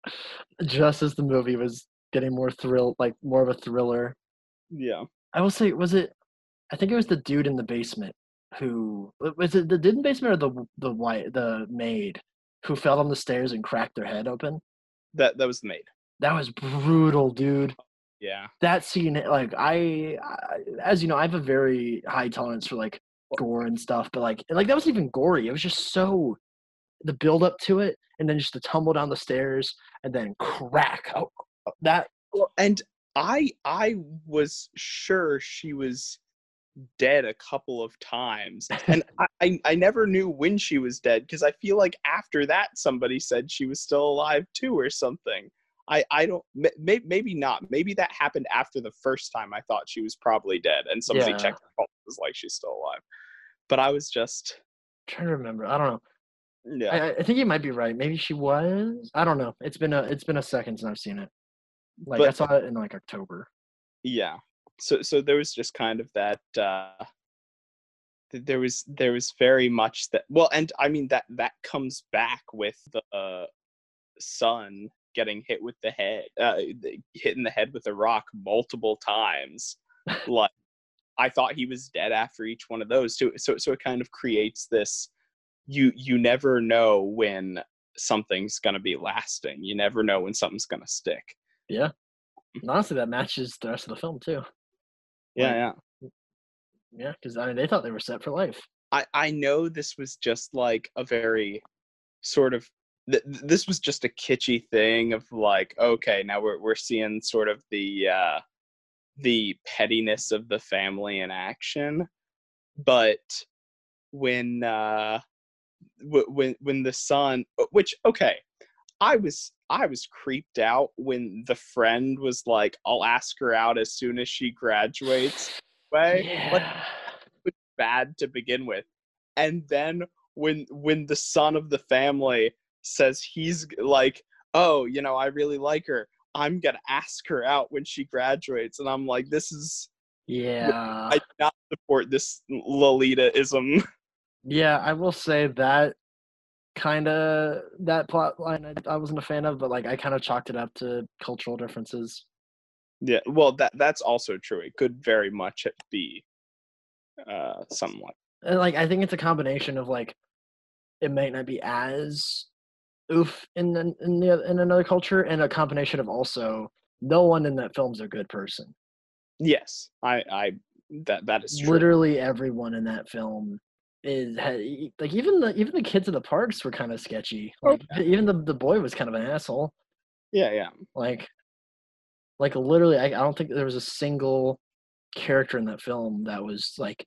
Just as the movie was getting more thrill, like more of a thriller. yeah I will say, was it? I think it was the dude in the basement who was it the dude in the basement or the the white the maid who fell on the stairs and cracked their head open. That that was the maid That was brutal, dude. yeah That scene, like I, I, as you know, I have a very high tolerance for like gore and stuff, but like, like that wasn't even gory. It was just so the build up to it, and then just the tumble down the stairs, and then crack. Oh, oh that Well, and I I was sure she was dead a couple of times, and I I, never knew when she was dead because I feel like after that somebody said she was still alive too or something. I I don't may, maybe not maybe that happened after the first time I thought she was probably dead and somebody Yeah. checked her pulse was like she's still alive, but I was just trying to remember. I don't know. yeah I, I- I think you might be right. Maybe she was. I don't know. It's been a it's been a second since I've seen it. Like I saw it in like October. yeah so so there was just kind of that uh there was there was very much that well and i mean that that comes back with the uh, son getting hit with the head uh the- hit in the head with a rock multiple times like i thought he was dead after each one of those too so so it kind of creates this you you never know when something's going to be lasting you never know when something's going to stick Yeah. And honestly, that matches the rest of the film too. Yeah yeah Yeah, because I mean they thought they were set for life. I I know this was just like a very sort of th- this was just a kitschy thing of like okay now we're we're seeing sort of the uh the pettiness of the family in action but when uh w- when when the son which okay I was I was creeped out when the friend was like I'll ask her out as soon as she graduates. Way Yeah. was bad to begin with. And then when when the son of the family says he's like oh you know i really like her. I'm gonna ask her out when she graduates. And i'm like this is Yeah. i do not support this lolitaism. Yeah, I will say that kind of that plot line I, I wasn't a fan of, but like I kind of chalked it up to cultural differences. yeah well that that's also true it could very much be uh somewhat And like I think it's a combination of like it might not be as oof in the, in the in another culture, and a combination of also no one in that film's a good person. Yes, I, I that that is true. Literally everyone in that film is had, like even the even the kids in the parks were kind of sketchy. Oh, Like, Even the the boy was kind of an asshole. Yeah, yeah. Like, like literally, I, I don't think there was a single character in that film that was like,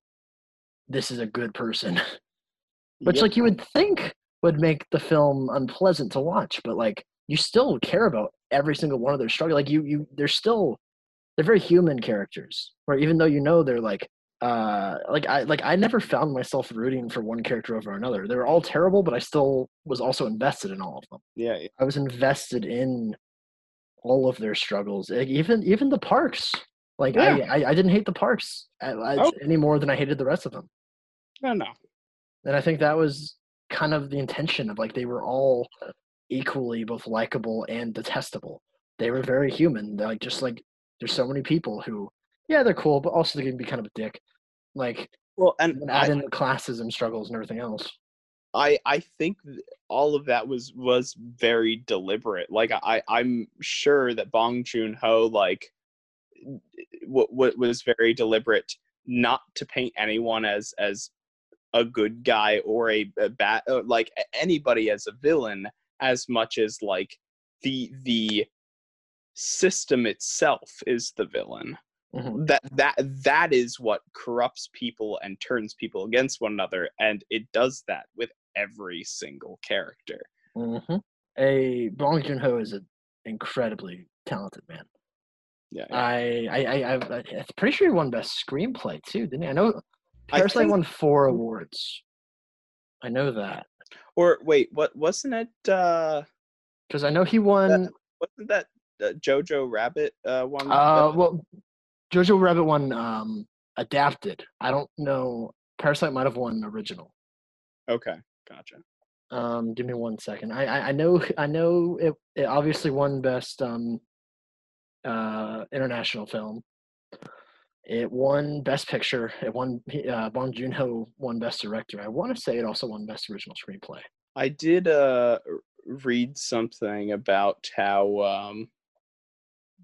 this is a good person. Which Yep. like you would think would make the film unpleasant to watch, but like you still care about every single one of their struggle. Like you you they're still they're very human characters. Where even though you know they're like uh like I like I never found myself rooting for one character over another. They were all terrible, but I still was also invested in all of them. yeah, yeah. I was invested in all of their struggles. Like, even even the parks. Like I, I I didn't hate the parks uh, Oh. any more than I hated the rest of them. No, no. And I think that was kind of the intention of like they were all equally both likable and detestable. They were very human. They're like just like there's so many people who yeah, they're cool, but also they can be kind of a dick. Like Well, and and add I, in the classism struggles and everything else. I I think all of that was was very deliberate. Like I I'm sure that Bong Joon Ho like what what was very deliberate not to paint anyone as as a good guy or a, a bad uh, like anybody as a villain as much as like the the system itself is the villain Mhm. that that that is what corrupts people and turns people against one another and it does that with every single character Mhm. A Bong Joon Ho is an incredibly talented man. yeah, yeah. I I I I- I'm pretty sure he won best screenplay too, didn't he? I know I Parasite think- won four awards. I know that or wait what wasn't it uh because I know he won. wasn't that uh, jojo rabbit uh one Uh, that- well, Jojo Rabbit won um adapted. I don't know. Parasite might have won original. okay gotcha Um, give me one second. I I, I know I know it, it obviously won best um uh international film. It won best picture. It won uh, Bong Joon Ho won best director. I want to say it also won best original screenplay. i did uh read something about how um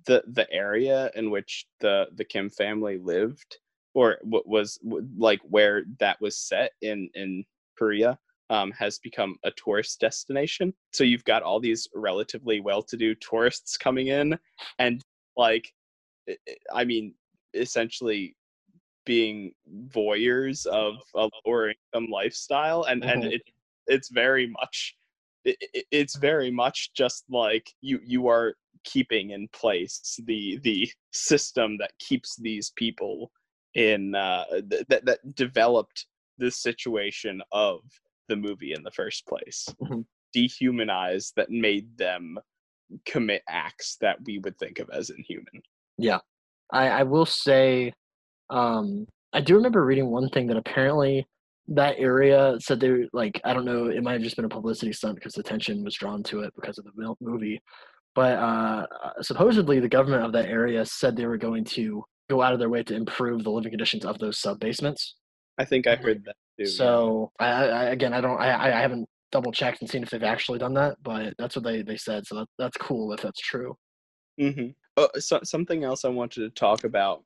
the the area in which the the kim family lived or what was like where that was set in in korea um, has become a tourist destination so you've got all these relatively well-to-do tourists coming in and like i- mean essentially being voyeurs of a lower income lifestyle and and Mhm. it it's very much it, it- it's very much just like you you are keeping in place the the system that keeps these people in uh th- that that developed the situation of the movie in the first place. Mhm. dehumanized that made them commit acts that we would think of as inhuman. Yeah, I, I will say, um, I do remember reading one thing that apparently that area said they were, like I don't know, it might have just been a publicity stunt because attention was drawn to it because of the movie, but uh, supposedly the government of that area said they were going to go out of their way to improve the living conditions of those sub basements. i think i Mhm. heard that too. So I, I again, I don't, I, I haven't double checked and seen if they've actually done that, but that's what they they said. So that, that's cool if that's true. hmm Uh, so, something else I wanted to talk about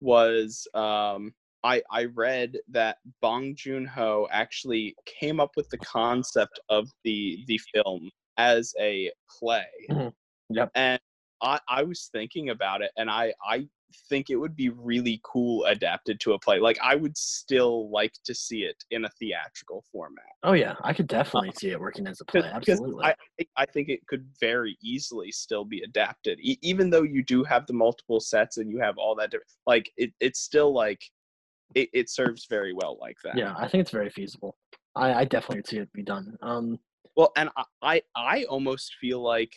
was um, I I read that Bong Joon Ho actually came up with the concept of the the film as a play. Mhm. Yep. And I I was thinking about it, and I I think it would be really cool adapted to a play. Like I would still like to see it in a theatrical format. Oh yeah, I could definitely see it working as a play. Absolutely. I, think- I think it could very easily still be adapted, e- even though you do have the multiple sets and you have all that. Different, like it, it's still like it, it serves very well like that. Yeah, I think it's very feasible. I, I definitely see it be done. Um, Well, and I, I, I almost feel like,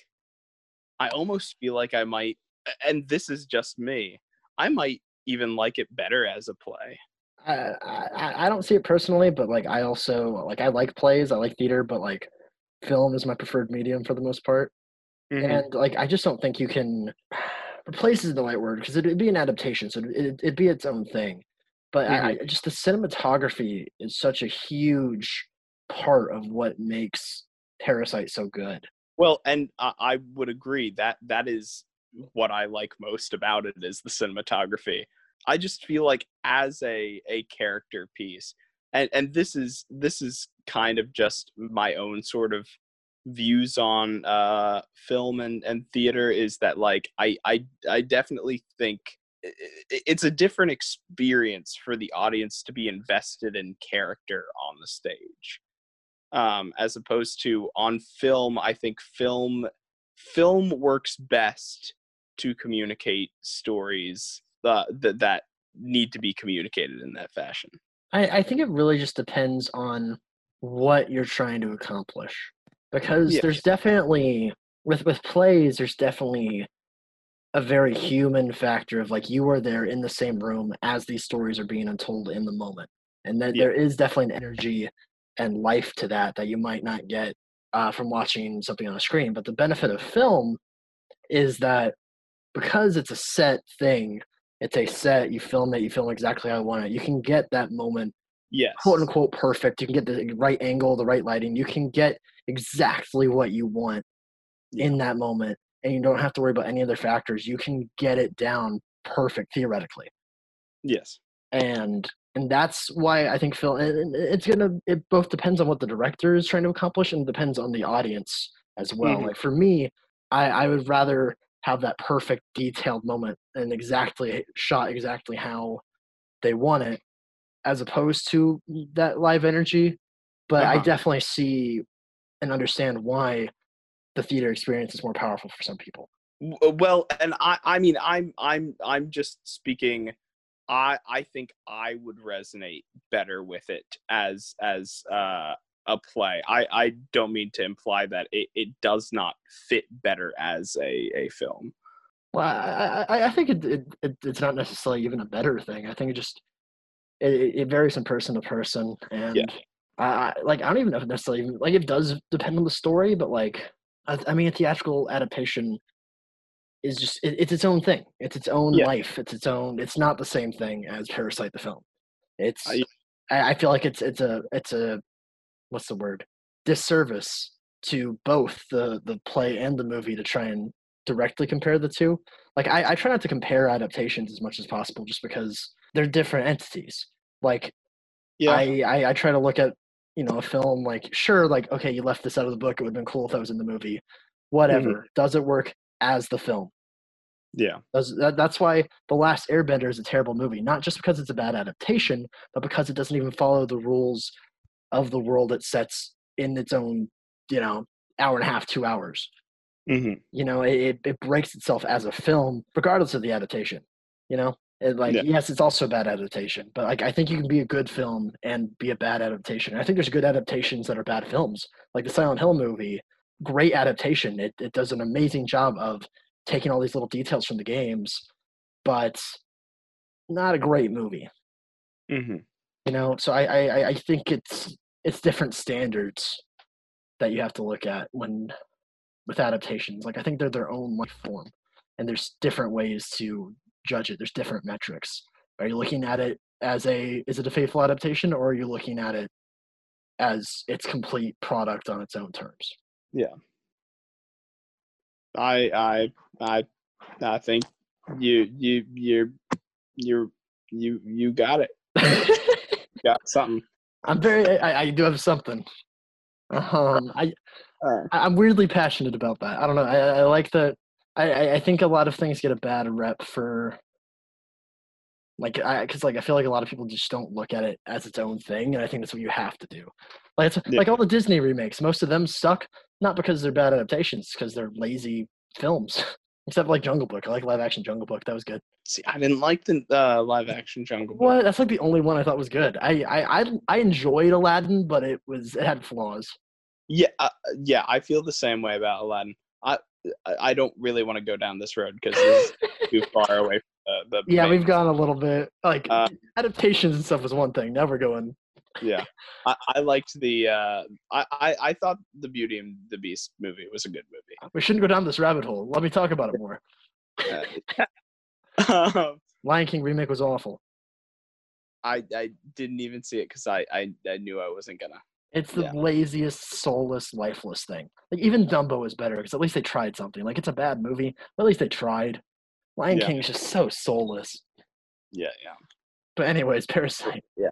I almost feel like I might, and this is just me. I might even like it better as a play. I, I I don't see it personally, but like I also like I like plays, I like theater, but like film is my preferred medium for the most part. Mhm. And like I just don't think you can. Replace is the right word because it'd be an adaptation, so it'd, it'd be its own thing. But I, I, just the cinematography is such a huge part of what makes Parasite so good. Well, and I, I would agree that that is what I like most about it is the cinematography. I just feel like as a a character piece, and and this is this is kind of just my own sort of views on uh film and and theater is that like I I I definitely think it's a different experience for the audience to be invested in character on the stage um, as opposed to on film i think film film works best to communicate stories uh, that that need to be communicated in that fashion I, I think it really just depends on what you're trying to accomplish because Yeah. there's definitely with with plays there's definitely a very human factor of like you are there in the same room as these stories are being untold in the moment and that Yeah. there is definitely an energy and life to that that you might not get uh, from watching something on a screen but the benefit of film is that because it's a set thing it's a set you film it you film exactly how you want it you can get that moment yes quote unquote perfect. You can get the right angle, the right lighting. You can get exactly what you want in that moment, and you don't have to worry about any other factors. You can get it down perfect theoretically, yes and and that's why I think Phil. and- It's gonna. It both depends on what the director is trying to accomplish, and depends on the audience as well. Mhm. Like for me, I I would rather have that perfect detailed moment and exactly shot exactly how they want it as opposed to that live energy but i Uh-huh. definitely see and understand why the theater experience is more powerful for some people. Uh, well and i i mean i'm i'm i'm just speaking i i think i would resonate better with it as as uh a play. I i don't mean to imply that it, it does not fit better as a a film. Well i i, I think it, it, it it's not necessarily even a better thing. I think it just it, it varies from person to person. And I, I like i don't even know if necessarily like it does depend on the story but like i, I mean a theatrical adaptation is just it, it's its own thing. It's its own Yeah. life. It's its own it's not the same thing as parasite the film. It's I- I, I feel like it's it's a it's a what's the word? Disservice to both the the play and the movie to try and directly compare the two. Like I, I try not to compare adaptations as much as possible just because they're different entities. Like yeah. I, I I try to look at you know a film like sure like okay you left this out of the book it would have been cool if that was in the movie. Whatever. Does it work as the film? Yeah. Does that, that's why the last airbender is a terrible movie not just because it's a bad adaptation but because it doesn't even follow the rules of the world it sets in its own you know hour and a half two hours. Hmm you know it- it breaks itself as a film regardless of the adaptation you know it, like Yeah. yes it's also a bad adaptation but like i think you can be a good film and be a bad adaptation. I think there's good adaptations that are bad films. Like the silent hill movie great adaptation. It, it does an amazing job of taking all these little details from the games but not a great movie. Hmm you know so i i, I- I think it's it's different standards that you have to look at when with adaptations. Like i think they're their own life form and there's different ways to judge it there's different metrics are you looking at it as a is it a faithful adaptation or are you looking at it as its complete product on its own terms Yeah. I I I I think you you you you you you got it. Got something. i'm very I, I do have something um i Uh, I'm weirdly passionate about that. I don't know. I, I like that. I, I- think a lot of things get a bad rep for like I because like I feel like a lot of people just don't look at it as its own thing, and I think that's what you have to do. Like it's, Yeah. like all the Disney remakes, most of them suck not because they're bad adaptations, because they're lazy films. Except like Jungle Book. I like live action Jungle Book. That was good. see, I didn't like the uh, live action Jungle Book. What? That's like the only one I thought was good. I I I, I enjoyed Aladdin, but it was it had flaws. Yeah, uh, yeah, I feel the same way about Aladdin. I don't really want to go down this road because it's too far away from the. the Yeah, main- we've gone a little bit like Uh, adaptations and stuff is one thing. Never going Yeah, I, I liked the. Uh, I, I I thought the Beauty and the Beast movie was a good movie. We shouldn't go down this rabbit hole. Let me talk about it more. Uh, Lion King remake was awful. I I didn't even see it because I, I I knew I wasn't gonna. It's the Yeah. laziest, soulless, lifeless thing. Like even Dumbo is better because at least they tried something. Like it's a bad movie, but at least they tried. Lion Yeah. King is just so soulless. Yeah, yeah. But anyways, Parasite. Yeah.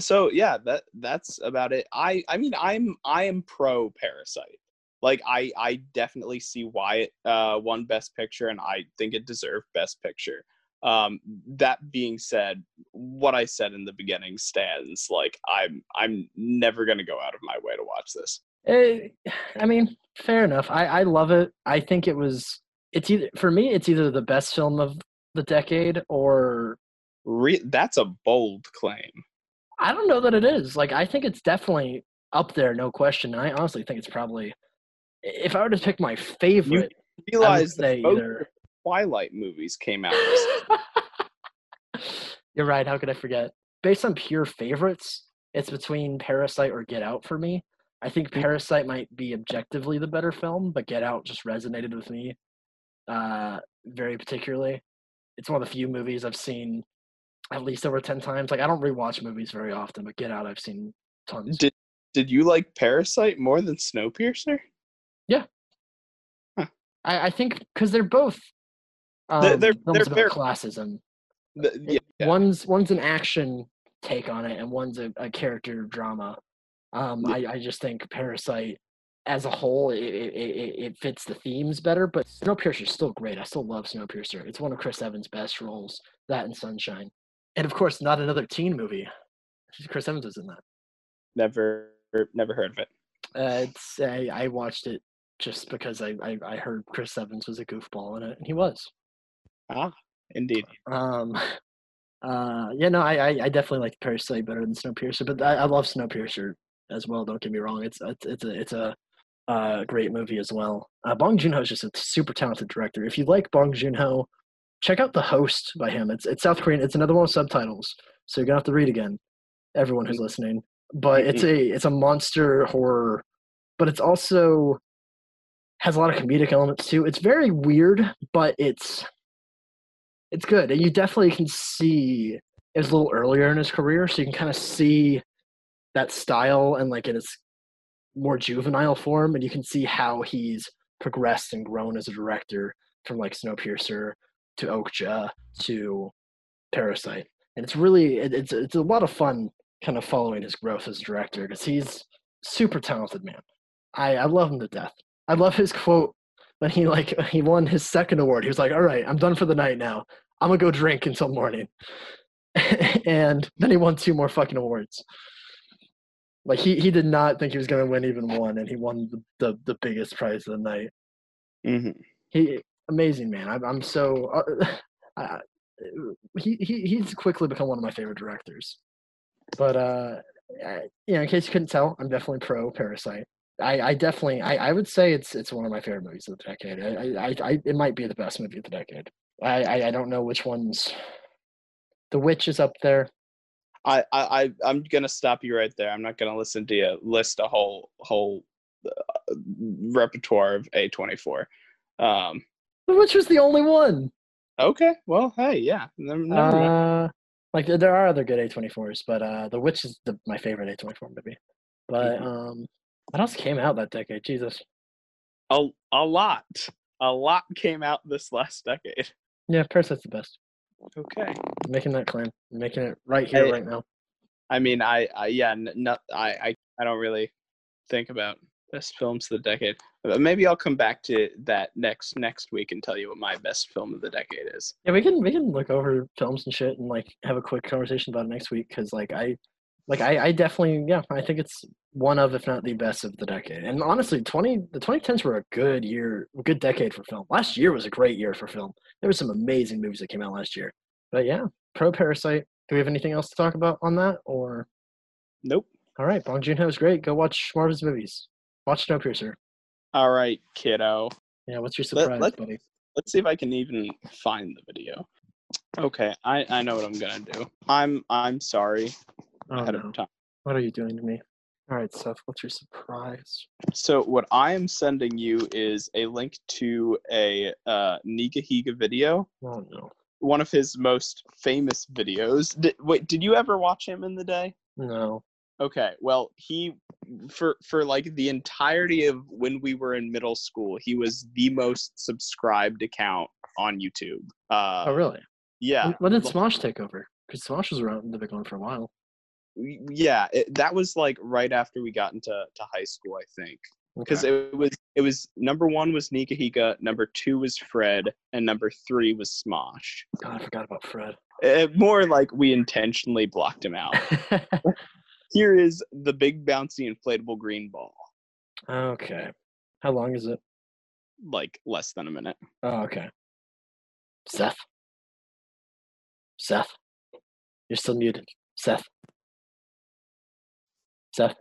So yeah, that that's about it. I I mean I'm I am pro Parasite. Like I I definitely see why it uh won Best Picture and I think it deserved Best Picture. Um that being said, what I said in the beginning stands. Like I'm I'm never gonna go out of my way to watch this. Eh, I mean, fair enough. I I love it. I think it was. It's either for me. It's either the best film of the decade or Re- that's a bold claim. I don't know that it is. Like I think it's definitely up there, no question. And I honestly think it's probably. If I were to pick my favorite, Realize say that both either- Twilight movies came out. You're right. How could I forget? Based on pure favorites, it's between Parasite or Get Out for me. I think Mm. Parasite might be objectively the better film, but Get Out just resonated with me uh, very particularly. It's one of the few movies I've seen at least over 10 times. Like, I don't rewatch movies very often, but Get Out I've seen tons. Did did you like Parasite more than Snowpiercer? Yeah. I, I think because they're both um, They're- they're- films they're about classism. The- yeah, yeah. One's one's an action take on it, and one's a, a character drama. Um, Yeah. I, I just think Parasite, as a whole, it, it, it, it fits the themes better. But Snowpiercer is still great. I still love Snowpiercer. It's one of Chris Evans' best roles. That and Sunshine, and of course, not another teen movie. Chris Evans was in that. Never never heard of it. Uh, it's I, I watched it just because I, I I heard Chris Evans was a goofball in it, and he was. Ah, indeed. Um, uh, yeah, no, I, I, I definitely like Parasite better than Snowpiercer, but I, I love Snowpiercer as well. Don't get me wrong; it's it's it's a it's a uh, great movie as well. Uh, Bong Joon Ho is just a super talented director. If you like Bong Joon Ho, check out The Host by him. It's it's South Korean. It's another one with subtitles, so you're gonna have to read again. Everyone who's listening, but it's a it's a monster horror, but it's also has a lot of comedic elements too. It's very weird, but it's it's good. And you definitely can see it was a little earlier in his career, so you can kind of see that style and like in its more juvenile form, and you can see how he's progressed and grown as a director from like Snowpiercer to Okja to Parasite. And it's really it, it's it's a lot of fun kind of following his growth as a director because he's super talented man. I I love him to death. I love his quote when he like he won his second award. He was like, "All right, I'm done for the night now. I'm gonna go drink until morning." and then he won two more fucking awards. Like he he did not think he was gonna win even one, and he won the the, the biggest prize of the night. hmm He amazing man. I'm I'm so uh, uh, he he he's quickly become one of my favorite directors. But uh, you know, in case you couldn't tell, I'm definitely pro Parasite. I, I definitely I, I would say it's it's one of my favorite movies of the decade. I, I, I it might be the best movie of the decade. I, I, I don't know which ones. The Witch is up there. I, I I'm gonna stop you right there. I'm not gonna listen to you list a whole whole uh, repertoire of A24. Um. The Witch was the only one. Okay. Well, hey, yeah. Uh, like there- are other good A24s, but uh, The Witch is the, my favorite A24 movie. But Mhm. um, what else came out that decade? Jesus. a a lot, a lot came out this last decade. Yeah, Parasite's the best. Okay. I'm making that claim. I'm making it right here, Hey, right now. I mean, I, I yeah, n- no, I, I, I don't really think about best films of the decade. But maybe I'll come back to that next next week and tell you what my best film of the decade is. Yeah, we can we can look over films and shit and like have a quick conversation about it next week because like I like I, I definitely yeah I think it's one of if not the best of the decade. And honestly twenty the twenty tens were a good year a good decade for film. Last year was a great year for film. There were some amazing movies that came out last year. But yeah pro Parasite do we have anything else to talk about on that or? Nope. all right Bong Joon Ho is great. Go watch more of his movies. Watch Snowpiercer. All right, kiddo. yeah what's your Let- surprise let- buddy? Let's see if I can even find the video. Okay, I, I know what I'm gonna do. I'm I'm sorry oh, ahead no. of time. what are you doing to me all right Seth what's your surprise So what I am sending you is a link to a uh, Nigahiga video, oh no one of his most famous videos. Did, wait, did you ever watch him in the day? no Okay, well, he for for like the entirety of when we were in middle school, he was the most subscribed account on YouTube. Uh, oh, really? Yeah. When- When did Smosh take over? Because Smosh was around the big one for a while. Yeah, it, that was like right after we got into to high school, I think. Because Okay. it was it was number one was Nigahiga, number two was Fred, and number three was Smosh. God, I forgot about Fred. Uh, more like we intentionally blocked him out. Here is the big bouncy inflatable green ball. okay. How long is it? Like less than a minute. Oh, okay. Seth. Seth. You're still muted. Seth. Seth.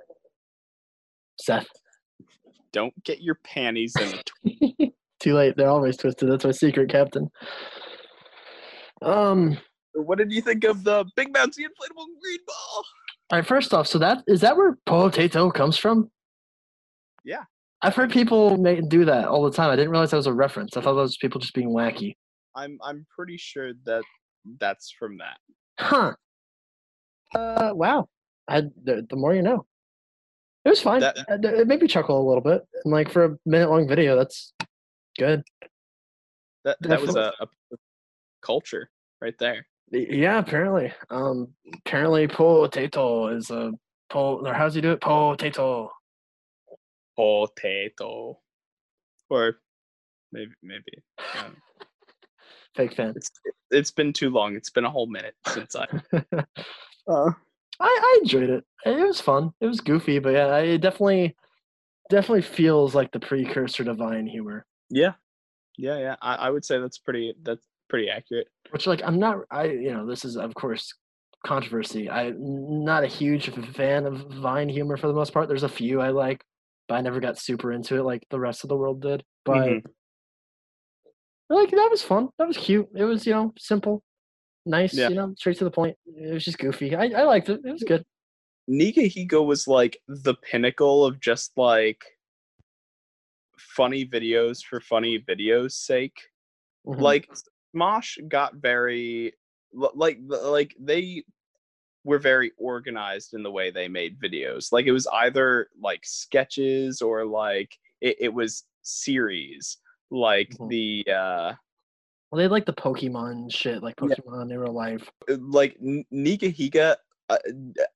Seth. Don't get your panties in a tw- Too late. They're always twisted. That's my secret, Captain. Um. What did you think of the big bouncy inflatable green ball? All right. First off, so that is that where potato comes from? Yeah. I've heard people make, do that all the time. I didn't realize that was a reference. I thought that was people just being wacky. I'm I'm pretty sure that that's from that. Huh. Uh. Wow. I the, the more you know. It was fine. That- Uh, It made me chuckle a little bit. And like for a minute long video, that's good. That that was a, a culture right there. Yeah, apparently. Um, apparently potato is a po. Or how's he do it? Potato. Potato. Or maybe maybe. um, Fake fan. it's it's been too long. It's been a whole minute since I. Uh, I, I enjoyed it. It was fun. It was goofy, but yeah, it definitely definitely feels like the precursor to Vine humor. yeah, yeah, yeah. I, I would say that's pretty. That's pretty accurate. Which like I'm not I you know, this is of course controversy. I'm not a huge fan of Vine humor for the most part. There's a few I like, but I never got super into it like the rest of the world did. But Mhm. like that was fun. That was cute. It was, you know, simple, nice, Yeah. you know, straight to the point. It was just goofy. I, I liked it. It was good. Nika Hiko was like the pinnacle of just like funny videos for funny videos sake. Mhm. Like Smosh got very like like they were very organized in the way they made videos. Like it was either like sketches or like it, it was series like Mhm. the uh well, they had like the Pokemon shit, like. Pokemon in real life. like N- Nigahiga, uh,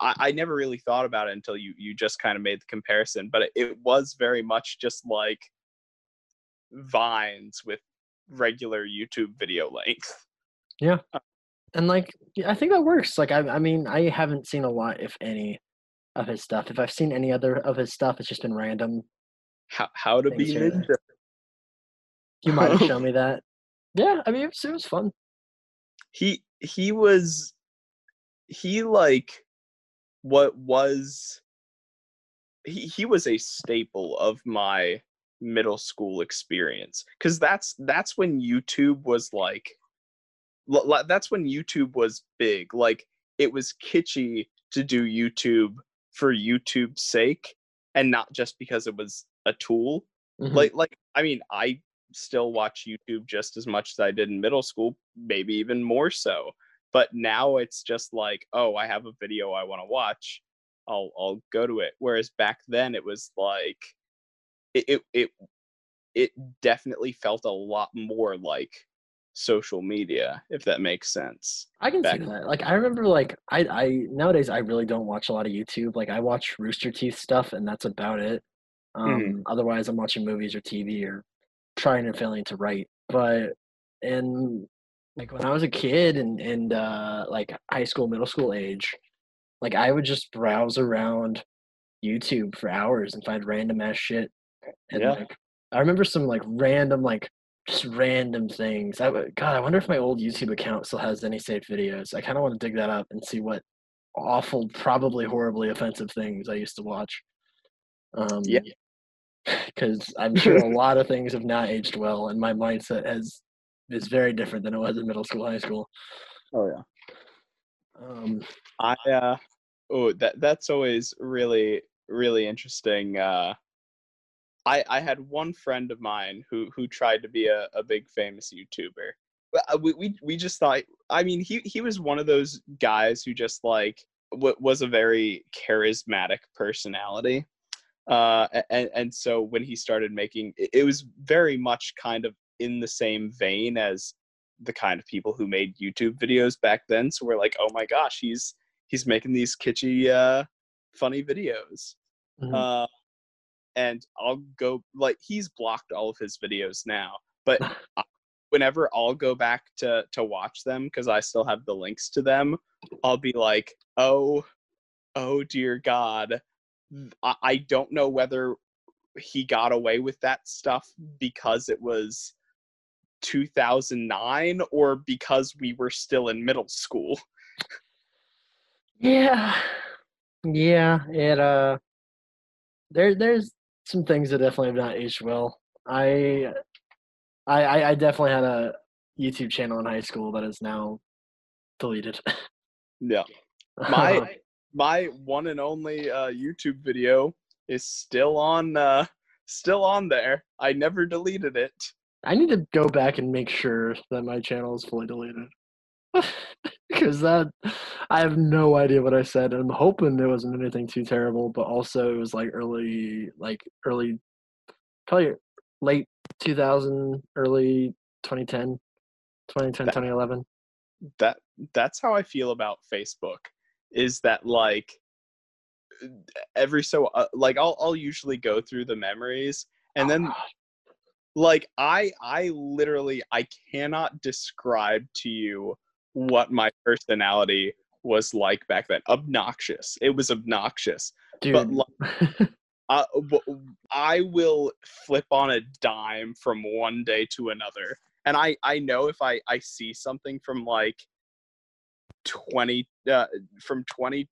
I, I never really thought about it until you you just kind of made the comparison, but it, it was very much just like vines with regular YouTube video length. Yeah. And like, I think that works. Like, I, I mean, I haven't seen a lot, if any, of his stuff. If I've seen any other of his stuff, it's just been random. How how to be ninja. You might have shown me that. Yeah, I mean, it was, it was fun. He he was he like what was he he was a staple of my middle school experience because that's that's when youtube was like l- that's when youtube was big like it was kitschy to do youtube for youtube's sake and not just because it was a tool Mhm. like like i mean i still watch youtube just as much as i did in middle school maybe even more so but now it's just like oh i have a video i want to watch i'll i'll go to it whereas back then it was like it it it, it definitely felt a lot more like social media if that makes sense I can see that. Like, I remember, like, I, I nowadays I really don't watch a lot of YouTube. Like, I watch Rooster Teeth stuff, and that's about it. Um, Mhm. Otherwise, I'm watching movies or TV or trying and failing to write. But and like when I was a kid and and uh, like high school, middle school age, like I would just browse around YouTube for hours and find random ass shit. And Yeah. like, I remember some like random like just random things. I w- God, I wonder if my old YouTube account still has any saved videos. I kind of want to dig that up and see what awful, probably horribly offensive things I used to watch. Um, Yeah. Because I'm sure a lot of things have not aged well, and my mindset has is very different than it was in middle school, high school. oh yeah Um, I uh oh that that's always really really interesting. Uh I I had one friend of mine who who tried to be a, a big famous YouTuber. Uh, We, we we just thought I mean he he was one of those guys who just like w- was a very charismatic personality. Uh, and, and so when he started making it, was very much kind of in the same vein as the kind of people who made YouTube videos back then. So we're like, oh my gosh, he's he's making these kitschy, uh, funny videos. Mhm. Uh, and I'll go like he's blocked all of his videos now, but whenever I'll go back to to watch them because I still have the links to them, I'll be like, oh, oh dear God, I, I don't know whether he got away with that stuff because it was 2009 or because we were still in middle school. Yeah, yeah. It uh, there there's some things that definitely have not aged well. I, I, I I definitely had a YouTube channel in high school that is now deleted. Yeah. My my one and only uh, YouTube video is still on uh, still on there. I never deleted it. I need to go back and make sure that my channel is fully deleted. Because that, I have no idea what I said. I'm hoping it wasn't anything too terrible, but also it was like early, like early, probably late 2000, early 2010, 2010, That- 2011. That that's how I feel about Facebook. Is that like every so uh, like I'll I'll usually go through the memories and then like I I literally I cannot describe to you what my personality was like back then. Obnoxious. It was obnoxious. dude. but like- uh, w- I will flip on a dime from one day to another. And I, I know if I, I see something from like 20, uh, from 20,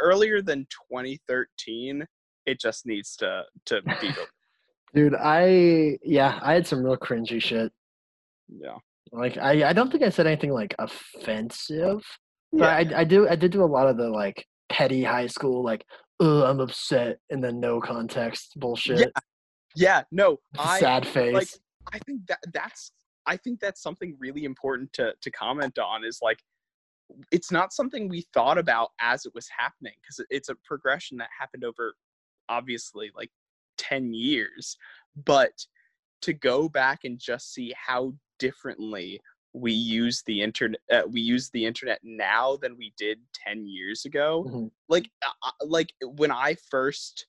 earlier than 2013, it just needs to, to be, dude, I, yeah, I had some real cringy shit. yeah. Like, I, I don't think I said anything like offensive. But Yeah. I, I do I did do a lot of the like petty high school like oh I'm upset and then no context bullshit Yeah. yeah No, I, sad face like I think that that's I think that's something really important to to comment on is like it's not something we thought about as it was happening because it's a progression that happened over obviously like 10 years but to go back and just see how differently we use the internet uh, we use the internet now than we did 10 years ago Mhm. like uh, uh, like when i first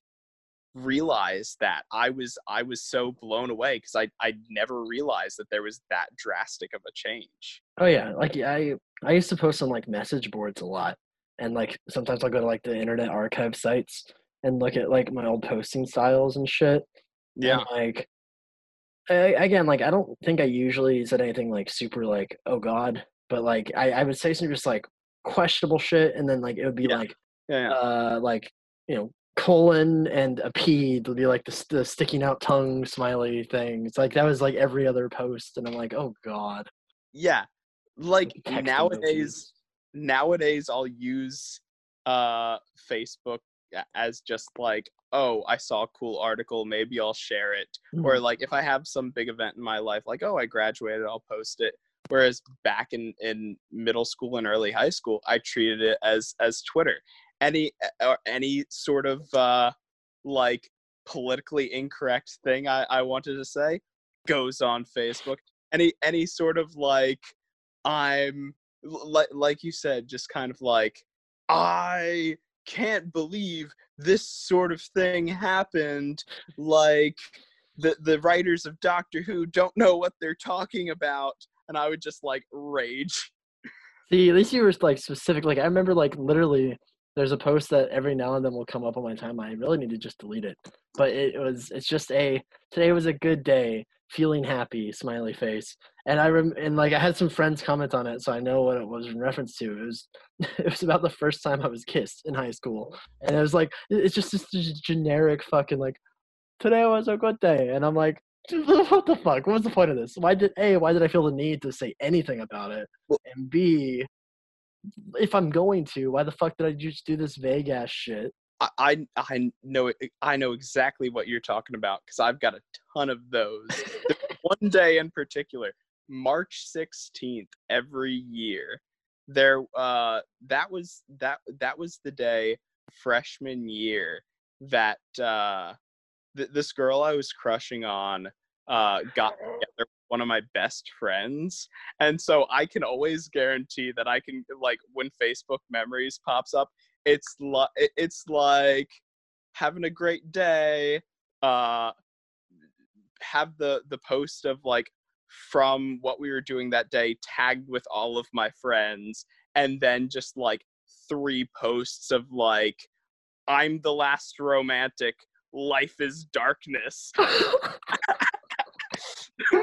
realized that i was i was so blown away because i i never realized that there was that drastic of a change oh yeah like I I used to post on like message boards a lot and like sometimes I'll go to like the internet archive sites and look at like my old posting styles and shit and, like I, again like I don't think I usually said anything like super like oh god but like I I would say some just like questionable shit and then like it would be Yeah. like yeah, yeah. uh, like you know colon and a p would be like the, the sticking out tongue smiley thing. It's like that was like every other post and i'm like oh god. Yeah. Like Text nowadays nowadays i'll use uh facebook as just like oh i saw a cool article maybe i'll share it. Emojis. or like if i have some big event in my life like oh i graduated i'll post it. Whereas back in in middle school and early high school i treated it as as twitter any or any sort of uh like politically incorrect thing i i wanted to say goes on facebook. Any any sort of like i'm like like you said just kind of like i can't believe this sort of thing happened like the the writers of doctor who don't know what they're talking about and i would just like rage. See at least you were like specific like i remember like literally there's a post that every now and then will come up on my timeline. I really need to just delete it. But it was it's just a today was a good day feeling happy smiley face. And i rem- and like i had some friends comment on it so i know what it was in reference to. It was it was about the first time i was kissed in high school. And it was like it's just this generic fucking like today was a good day. And i'm like what the fuck? What was the point of this? Why did a why did i feel the need to say anything about it? And b if i'm going to why the fuck did i just do this vague ass shit I, I know it, I know exactly what you're talking about because I've got a ton of those. One day in particular, March 16th every year, there uh that was that that was the day freshman year that uh th- this girl I was crushing on uh got together one of my best friends and so I can always guarantee that I can like when Facebook memories pops up it's like it's like having a great day uh have the the post of like from what we were doing that day tagged with all of my friends and then just like three posts of like i'm the last romantic life is darkness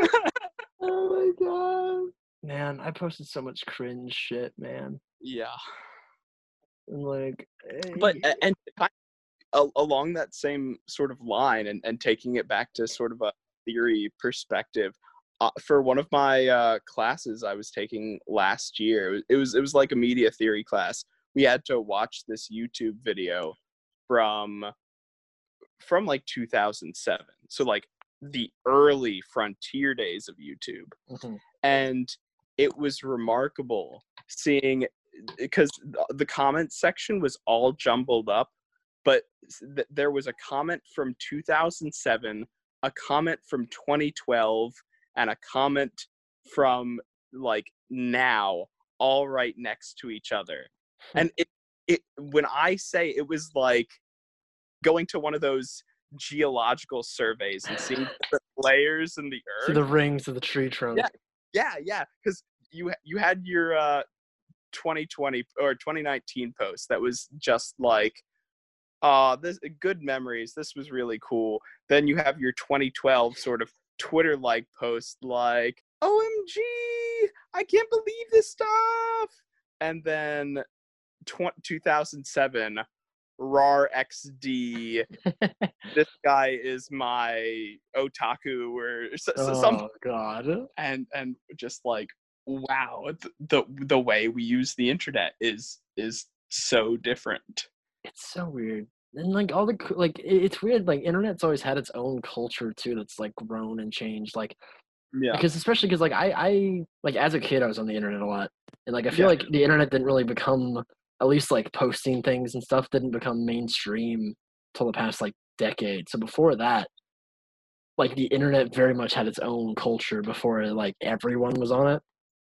oh my god. Man, I posted so much cringe shit, man. yeah And like but eh, and kind of along that same sort of line and, and taking it back to sort of a theory perspective uh, for one of my uh, classes i was taking last year it was it was like a media theory class we had to watch this youtube video from from like 2007 so like the early frontier days of youtube. Mhm. and it was remarkable seeing because the comment section was all jumbled up but th- there was a comment from 2007 a comment from 2012 and a comment from like now all right next to each other. And it it when i say it was like going to one of those geological surveys and seeing the layers in the earth See the rings of the tree trunk. yeah yeah because you you had your uh 2020 or 2019 post that was just like uh this good memories this was really cool. Then you have your 2012 sort of twitter like post like omg i can't believe this stuff! And then tw- 2007 rar xd this guy is my otaku or so, so oh some god. and and just like wow th- the the way we use the internet is is so different It's so weird. And like all the like it's weird like internet's always had its own culture too that's like grown and changed like yeah because especially because like I I like as a kid I was on the internet a lot and like I feel Yeah. like the internet didn't really become at least like posting things and stuff didn't become mainstream till the past like decade. So before that, like the internet very much had its own culture before like everyone was on it.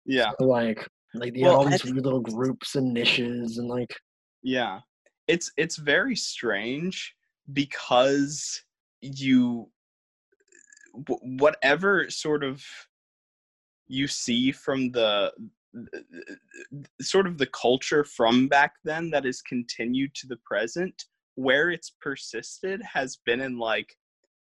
yeah So, like like you Well, all these think- weird little groups and niches and like yeah it's it's very strange because you whatever sort of you see from the sort of the culture from back then that has continued to the present where it's persisted has been in like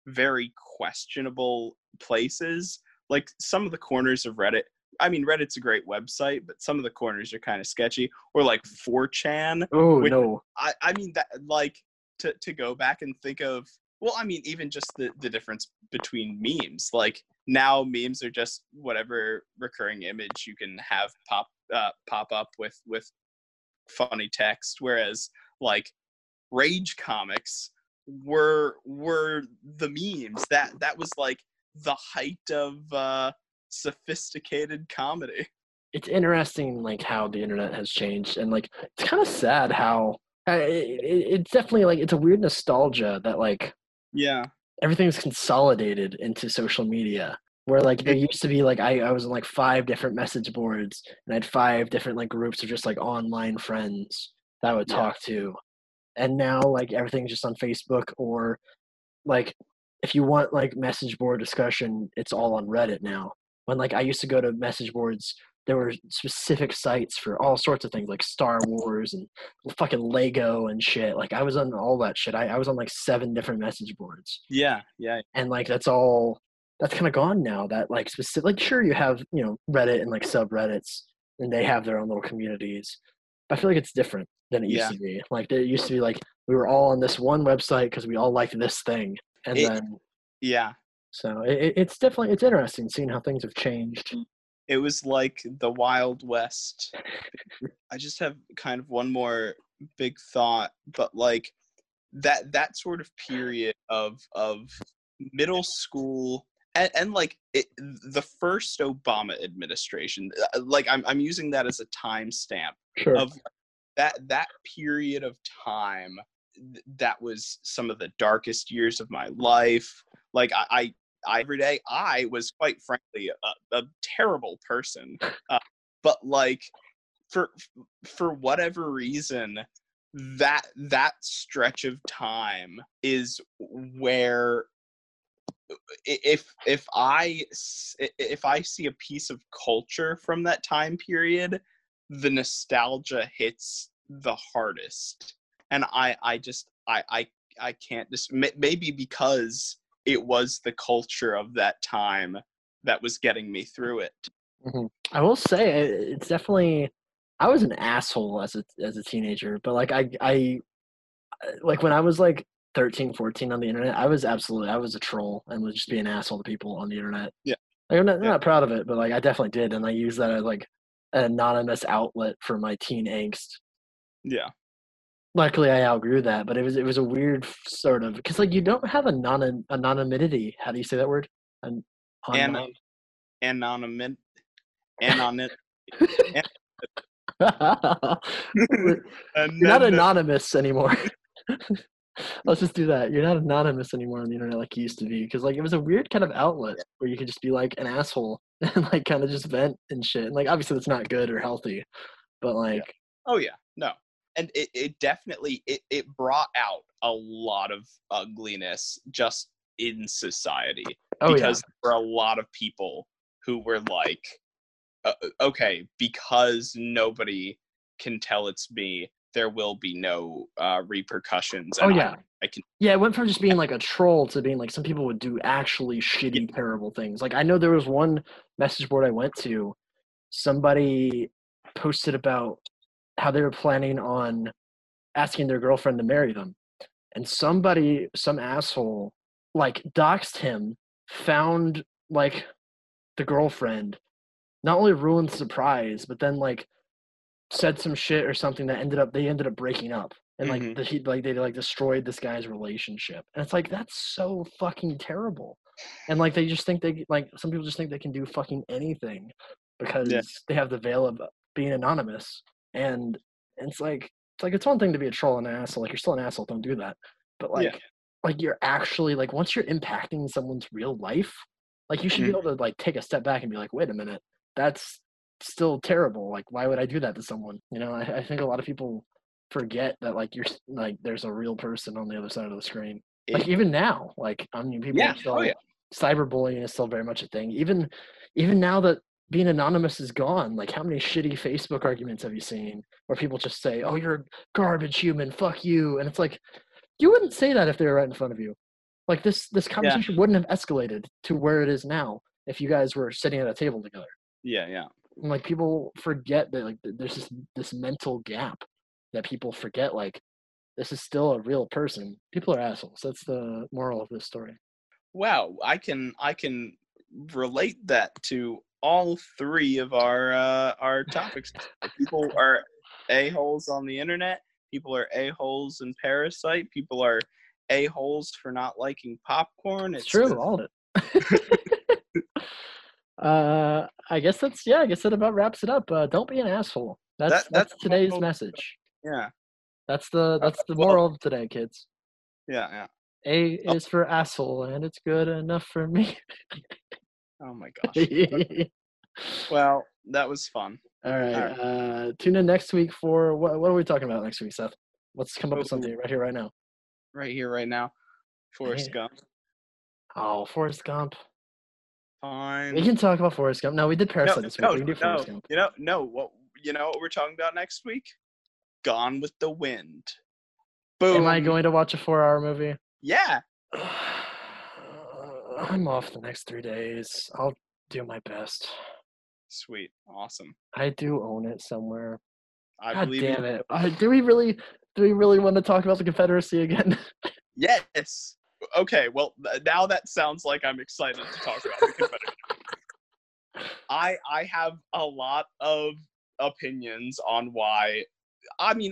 very questionable places. Like some of the corners of reddit i mean reddit's a great website but some of the corners are kind of sketchy or like 4chan oh no. I, I mean that like to, to go back and think of well i mean even just the, the difference between memes like now memes are just whatever recurring image you can have pop uh, pop up with with funny text whereas like rage comics were were the memes. That that was like the height of uh sophisticated comedy. It's interesting like how the internet has changed and like it's kind of sad how uh, it, it, it's definitely like it's a weird nostalgia that like yeah. everything's consolidated into social media where like there used to be like I, I was in like five different message boards and i had five different like groups of just like online friends that i would Yeah. talk to. And now like everything's just on facebook or like if you want like message board discussion it's all on reddit now. When like i used to go to message boards there were specific sites for all sorts of things like star wars and fucking lego and shit. Like i was on all that shit. I, I was on like seven different message boards. Yeah yeah. And like that's all that's kind of gone now that like specific like sure you have you know reddit and like subreddits and they have their own little communities. But i feel like it's different than it used Yeah. to be. Like it used to be like we were all on this one website because we all liked this thing and It- then yeah. So it- it's definitely it's interesting seeing how things have changed it was like the wild west i just have kind of one more big thought but like that that sort of period of of middle school and, and like it, the first Obama administration, uh, like I'm I'm using that as a timestamp Sure. of that that period of time that was some of the darkest years of my life like i i, I every day i was quite frankly a, a terrible person uh, but like for for whatever reason that that stretch of time is where if if i if i see a piece of culture from that time period the nostalgia hits the hardest and i i just i i i can't just maybe because it was the culture of that time that was getting me through it mm-hmm. I will say uh, it's definitely. I was an asshole as a as a teenager, but like I I uh, like when I was like 13, 14 on the internet, I was absolutely I was a troll and was just being an asshole to people on the internet. Yeah. Like, I'm not, Yeah. not proud of it, but like I definitely did, and I used that as like an anonymous outlet for my teen angst. yeah Luckily, I outgrew that, but it was it was a weird sort of because like you don't have a non anonymity. How do you say that word? An, and anon- anonymous You're not anonymous anymore. Let's just do that. You're not anonymous anymore on the internet like you used to be. Because like it was a weird kind of outlet where you could just be like an asshole and like kind of just vent and shit. And like obviously that's not good or healthy, but like oh yeah no and it, it definitely it, it brought out a lot of ugliness just in society oh because there were a lot of people who were like uh, okay because nobody can tell it's me there will be no uh, repercussions Oh, and I- yeah. I, can yeah, it went from just being like a troll to being like some people would do actually shitty, terrible things. Like I know there was one message board I went to, somebody posted about how they were planning on asking their girlfriend to marry them. And somebody, some asshole, like doxed him, found like the girlfriend, not only ruined the surprise, but then like said some shit or something that ended up they ended up breaking up. And like Mhm. the, he like they like destroyed this guy's relationship. And it's like that's so fucking terrible. And like they just think they like some people just think they can do fucking anything because they have the veil of being anonymous. And it's like it's like it's one thing to be a troll and an asshole. Like you're still an asshole, don't do that. But like Yeah. like you're actually like once you're impacting someone's real life, like you should be Mhm. able to like take a step back and be like, wait a minute, that's still terrible. Like why would I do that to someone? You know, I, I think a lot of people forget that like you're like there's a real person on the other side of the screen. Like even now, like I mean people Yeah, still oh, yeah. cyberbullying is still very much a thing. Even even now that being anonymous is gone, like how many shitty Facebook arguments have you seen where people just say, "Oh, you're a garbage human, fuck you," and it's like you wouldn't say that if they were right in front of you. Like this this conversation wouldn't have escalated to where it is now if you guys were sitting at a table together. yeah yeah And like people forget that like there's this this mental gap that people forget like this is still a real person. People are assholes. That's the moral of this story. wow i can i can relate that to all three of our uh our topics people are a-holes on the internet people are a-holes in parasite people are a-holes for not liking popcorn It's true, all of it. uh, I guess that's yeah. I guess that about wraps it up. Uh, don't be an asshole. That's That- that's, that's today's moral- message. yeah That's the that's the well- moral of today, kids. yeah yeah A Oh. is for asshole, and it's good enough for me. oh my gosh well that was fun All right. Alright. Uh, tune in next week for what? What are we talking about next week, Seth? Let's come up with something right here, right now. right here right now forrest Hey. gump Oh, Forrest Gump. fine We can talk about Forrest Gump. No, we did no, Parasite this week. no, we can do no, Gump. you know no what you know what we're talking about next week gone with the wind boom Am I going to watch a four-hour movie? yeah I'm off the next three days. I'll do my best. sweet awesome I do own it somewhere. i God believe damn it! Uh, do we really? Do we really want to talk about the Confederacy again? yes okay well now that sounds like i'm excited to talk about the confederate i i have a lot of opinions on why i mean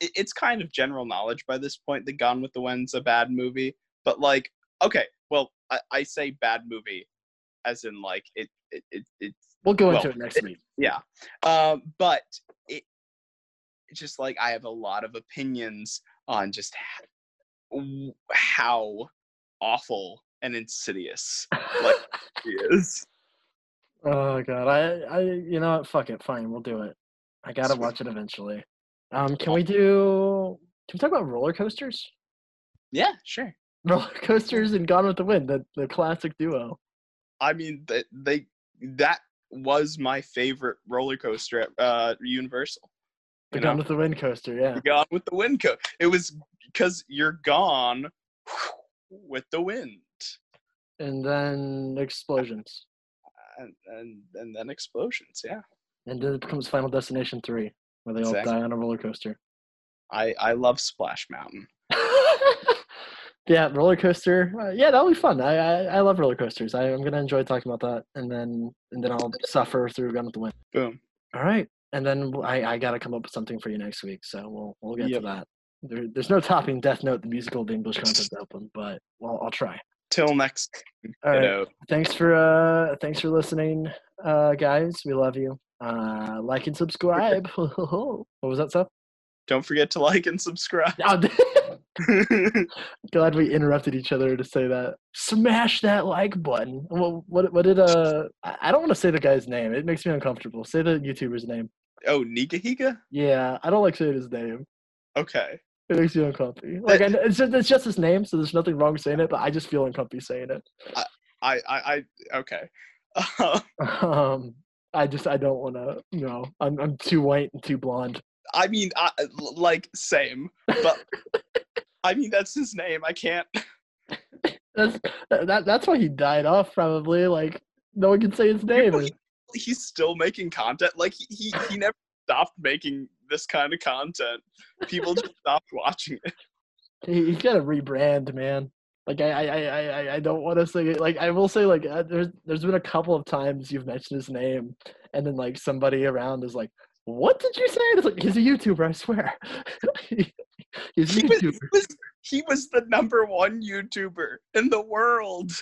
it, it's kind of general knowledge by this point that gone with the wind's a bad movie but like okay well i, I say bad movie as in like it it, it it's We'll go Well, into it next week. yeah um but it just like i have a lot of opinions on just how awful and insidious like he is oh god, I, I, you know what? Fuck it. Fine, we'll do it. I gotta watch it eventually. Um, can we do? Can we talk about roller coasters? yeah sure Roller coasters and Gone with the Wind, the the classic duo. i mean that they that was my favorite roller coaster at uh universal The Gone know? with the Wind coaster, yeah. gone with the wind co- it was because you're gone with the wind And then explosions, and and, and then explosions yeah and then it becomes Final Destination three, where they all die on a roller coaster. i i love splash mountain yeah, roller coaster. Uh, yeah, that'll be fun. I, I I love roller coasters. I, I'm gonna enjoy talking about that, and then and then I'll suffer through Gone with the Wind. boom All right, and then I, I gotta come up with something for you next week, so we'll we'll get Yep. to that. There, there's no topping Death Note, the musical, the English concept album, but well, I'll try. till next All right, know thanks for uh thanks for listening, uh guys. We love you. Uh, like and subscribe. what was that stuff? don't forget to like and subscribe Oh, glad we interrupted each other to say that. Smash that like button. What what, what did uh? I I don't want to say the guy's name. It makes me uncomfortable. Say the YouTuber's name. oh nigahiga Yeah, I don't like saying his name. okay It makes me uncomfortable. Like I, it's just it's just his name, so there's nothing wrong saying it. But I just feel uncomfortable saying it. i i i okay Um, I just I don't want to. You know, I'm I'm too white and too blonde. i mean I, like same but i mean that's his name i can't That's that that's why he died off. Probably like no one can say his name. Really? he's still making content like he he, he never stopped making this kind of content people just stopped watching it He, he's got to rebrand, man. Like I, I, I, I, I don't want to say it. Like I will say, like uh, there's, there's been a couple of times you've mentioned his name, and then like somebody around is like, "What did you say?" And it's like he's a YouTuber. I swear. he was, he was he was the number one YouTuber in the world,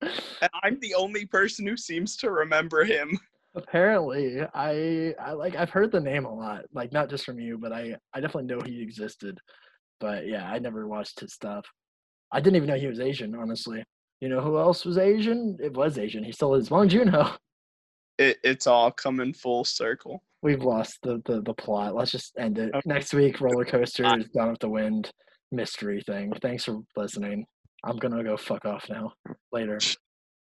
and I'm the only person who seems to remember him. Apparently, I, I like I've heard the name a lot. Like not just from you, but I, I definitely know he existed. But yeah, I never watched his stuff. I didn't even know he was Asian, honestly. You know who else was Asian? It was Asian. He still is. Bong Joon Ho. It, it's all coming full circle. We've lost the, the, the plot. Let's just end it. Okay. Next week, roller coasters, Gone with the Wind, mystery thing. Thanks for listening. I'm gonna go fuck off now. Later.